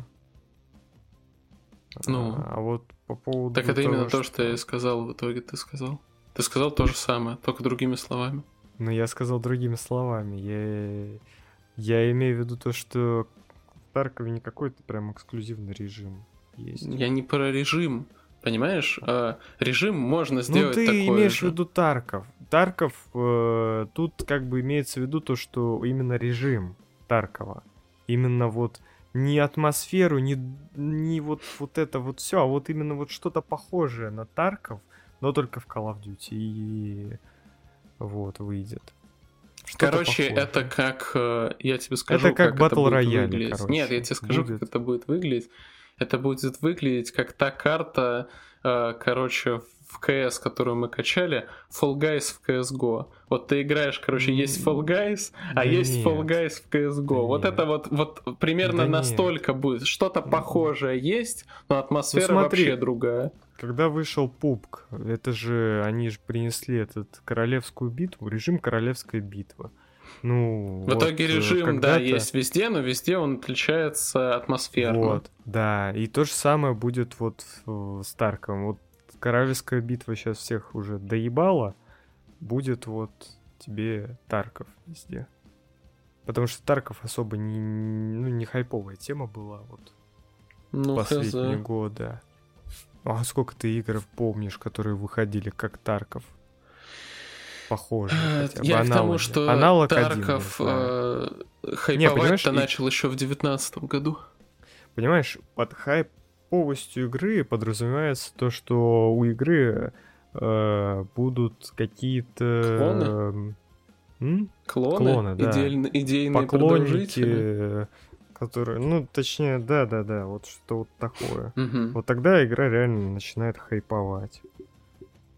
Ну. а, а вот по поводу Так это именно того, то, что я сказал в итоге, ты сказал. Ты сказал то же самое, только другими словами. Ну, я сказал другими словами. Я, я имею в виду то, что в Таркове не какой-то прям эксклюзивный режим есть. Я не про режим, понимаешь? А режим можно Ну, сделать ты такой имеешь же. в виду Тарков. Тарков, э, тут как бы имеется в виду то, что именно режим Таркова. Именно вот не атмосферу, не, не вот, вот это вот все, а вот именно вот что-то похожее на Тарков, но только в Call of Duty. И вот выйдет. Что-то Короче, это как, я тебе скажу, Это как это Battle будет Royale, выглядеть. короче, Нет, я тебе скажу, будет. как это будет выглядеть. Это будет выглядеть как та карта короче, в КС, которую мы качали, Fall Guys в CSGO. Вот ты играешь, короче, есть Fall Guys, а Да есть нет. Fall Guys в CSGO. Да вот нет. это вот, вот примерно Да нет. настолько будет. Что-то похожее есть, но атмосфера Ну, смотри. вообще другая. Когда вышел пупк, это же, они же принесли этот королевскую битву, режим королевская битва. Ну, В вот, итоге э, режим, да, есть везде, но везде он отличается атмосферно. Вот, да, и то же самое будет вот в Старком. Вот королевская битва сейчас всех уже доебала, будет вот тебе Тарков везде. Потому что Тарков особо не, ну, не хайповая тема была вот Ну, последние хз. годы. А сколько ты игр помнишь, которые выходили как Тарков? Похоже. Э, хотя бы Я к тому, аналоги. что Аналог один, Тарков я знаю. э, хайповать-то и- начал еще в девятнадцатом году. Понимаешь, под хайповостью игры подразумевается то, что у игры э, будут какие-то... Клоны? м? Клоны, Клоны, да. идейные. Поклонники, которые... Ну, точнее, да-да-да, вот что вот такое. Вот тогда игра реально начинает хайповать.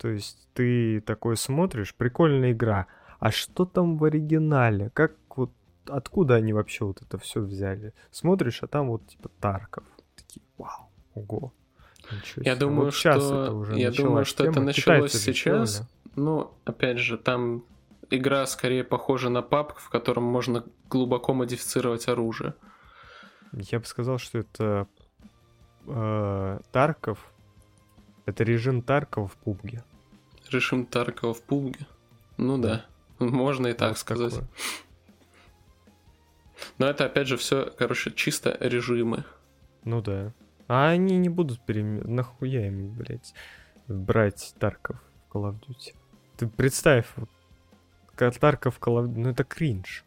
То есть ты такой смотришь, прикольная игра. А что там в оригинале? Как вот откуда они вообще вот это все взяли? Смотришь, а там вот типа Тарков. Такие, вау, ого. Ничего Я себе. думаю, Вот что- это уже я думаю, что это тема. началось Китайцы сейчас. сделали. Ну, опять же, там игра скорее похожа на папк, в котором можно глубоко модифицировать оружие. Я бы сказал, что это э, Тарков. Это режим Таркова в пубге. Режим Таркова в пубге. Ну да, можно и так Вот сказать. такое. Но это опять же все, короче, чисто режимы. Ну да. А они не будут перемен... Нахуя им, блядь, брать Тарков в Call of Duty? Ты представь, вот, Тарков в Call of Duty, ну это кринж.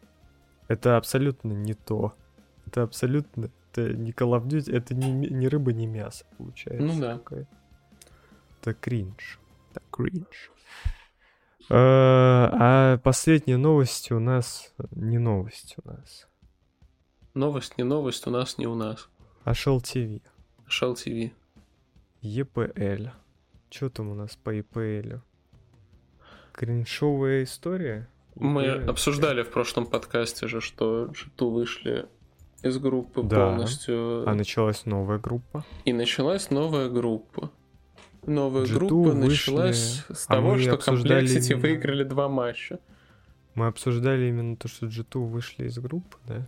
Это абсолютно не то. Это абсолютно... Это не Call of Duty, это не, ни рыба, ни мясо, получается. Ну да. какое-то. Это кринж. Это кринж. Э, А последняя новость у нас... Не новость у нас. Новость не новость, у нас не у нас. А Shell TV. Shell TV. EPL. Что там у нас по EPL? Криншовая история? Мы EPL. обсуждали в прошлом подкасте же, что G2 вышли из группы Да. полностью. А началась новая группа. И началась новая группа. Новая G2 группа вышли, началась с а того, мы что обсуждали Complexity именно- выиграли два матча. Мы обсуждали именно то, что G2 вышли из группы, да?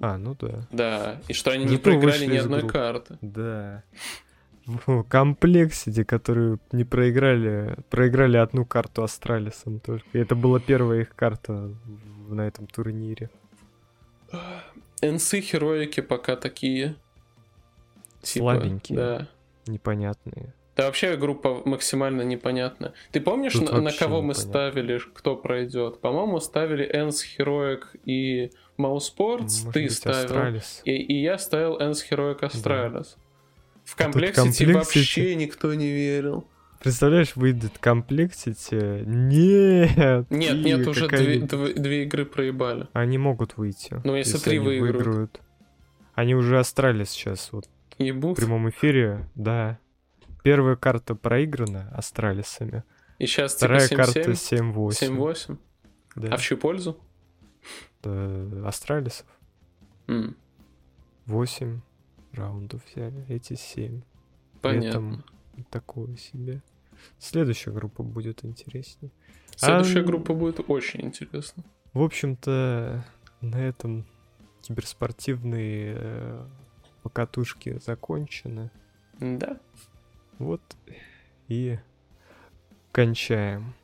А, ну да. Да, и что они не G2 проиграли вышли ни одной группы. карты. Да. Complexity, которые не проиграли, проиграли одну карту Astralis ом только. И это была первая их карта на этом турнире. ENCE, Heroic и пока такие. Типа, Слабенькие. Да. Непонятные. Да вообще группа максимально непонятна. Ты помнишь, Тут на, на кого мы непонятно. ставили, кто пройдет? По-моему, ставили ENCE, Heroic и Mousesports. Ты быть, ставил. Astralis. И, и я ставил ENCE, Heroic, Astralis. В А Complexity Complexity- вообще никто не верил. Представляешь, выйдет Complexity? Нет! Нет, и нет, уже две, две- две игры проебали. Они могут выйти. Ну, если три они выиграют. Они уже Astralis сейчас вот в Ебут. прямом эфире, да. Первая карта проиграна Astralis ами. И сейчас типа Вторая карта 7-7. 7-8. 7-8. Да. А в чью пользу? Э, Astralis ов. М, 8 раундов взяли, эти 7. понятно. Такое себе. Следующая группа будет интереснее. Следующая А, группа будет очень интересна. В общем-то, на этом киберспортивные э, покатушки закончены. Да. Вот и кончаем.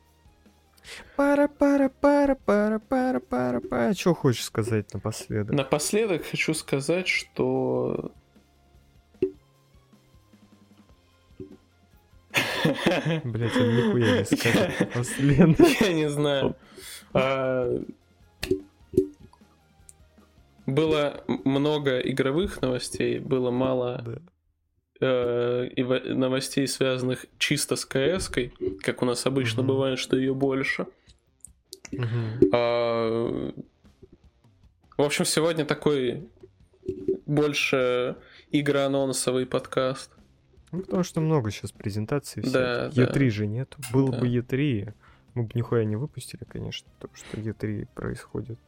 пара пара пара пара пара пара пара Что хочешь сказать напоследок? Напоследок хочу сказать, что... Блять, он нихуя не скажет. (laughs) Я не знаю. А, Было много игровых новостей, было мало Да. Э, новостей, связанных чисто с кс как у нас обычно Мгм. бывает, что ее больше. Мгм. А, В общем, сегодня такой больше игроанонсовый подкаст. Ну, потому что много сейчас презентаций. Да, всяких. да. E3 же нет. Было Да. бы E3, мы бы нихуя не выпустили, конечно, потому что E3 происходит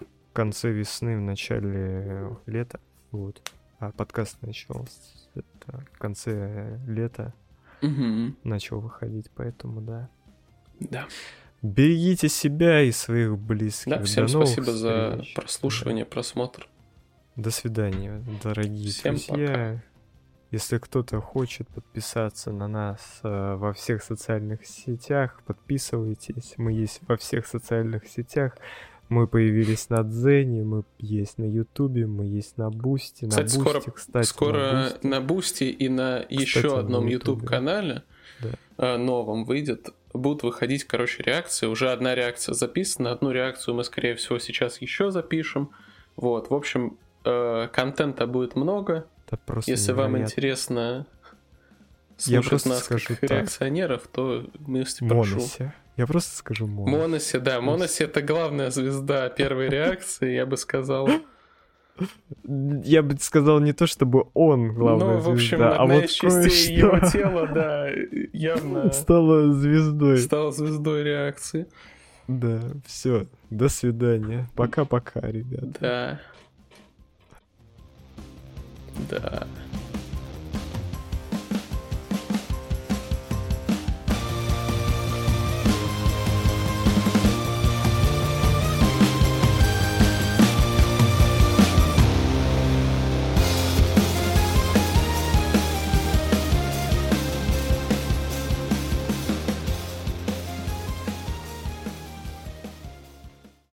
в конце весны, в начале лета. Вот. А подкаст начал с- это, в конце лета Мгм. начал выходить, поэтому да. Да. Берегите себя и своих близких. Да, всем До новых спасибо за встреч. прослушивание, просмотр. До свидания, дорогие Всем друзья. Если кто-то хочет подписаться на нас э, во всех социальных сетях, подписывайтесь. Мы есть во всех социальных сетях. Мы появились на Дзене, мы есть на Ютубе, мы есть на Бусти. На Кстати, скоро- Бусти, кстати, Скоро на Бусти. на и на Кстати, еще на одном. YouTube канале Да. э, новом выйдет, будут выходить, короче, реакции. Уже одна реакция записана, одну реакцию мы, скорее всего, сейчас еще запишем. Вот, в общем, э, контента будет много. Это просто Если вам невероятно. интересно Я слушать просто нас скажу как так. реакционеров, то милости прошу. Я просто скажу Моносе. Моносе, да, Моносе это главная звезда первой реакции, я бы сказал. (laughs) Я бы сказал не то, чтобы он главная ну, в общем, звезда, а вот частей его кое-что (laughs) тела, да, явно стала звездой. стала звездой реакции. Да, все. До свидания. Пока-пока, ребят. Да. Да.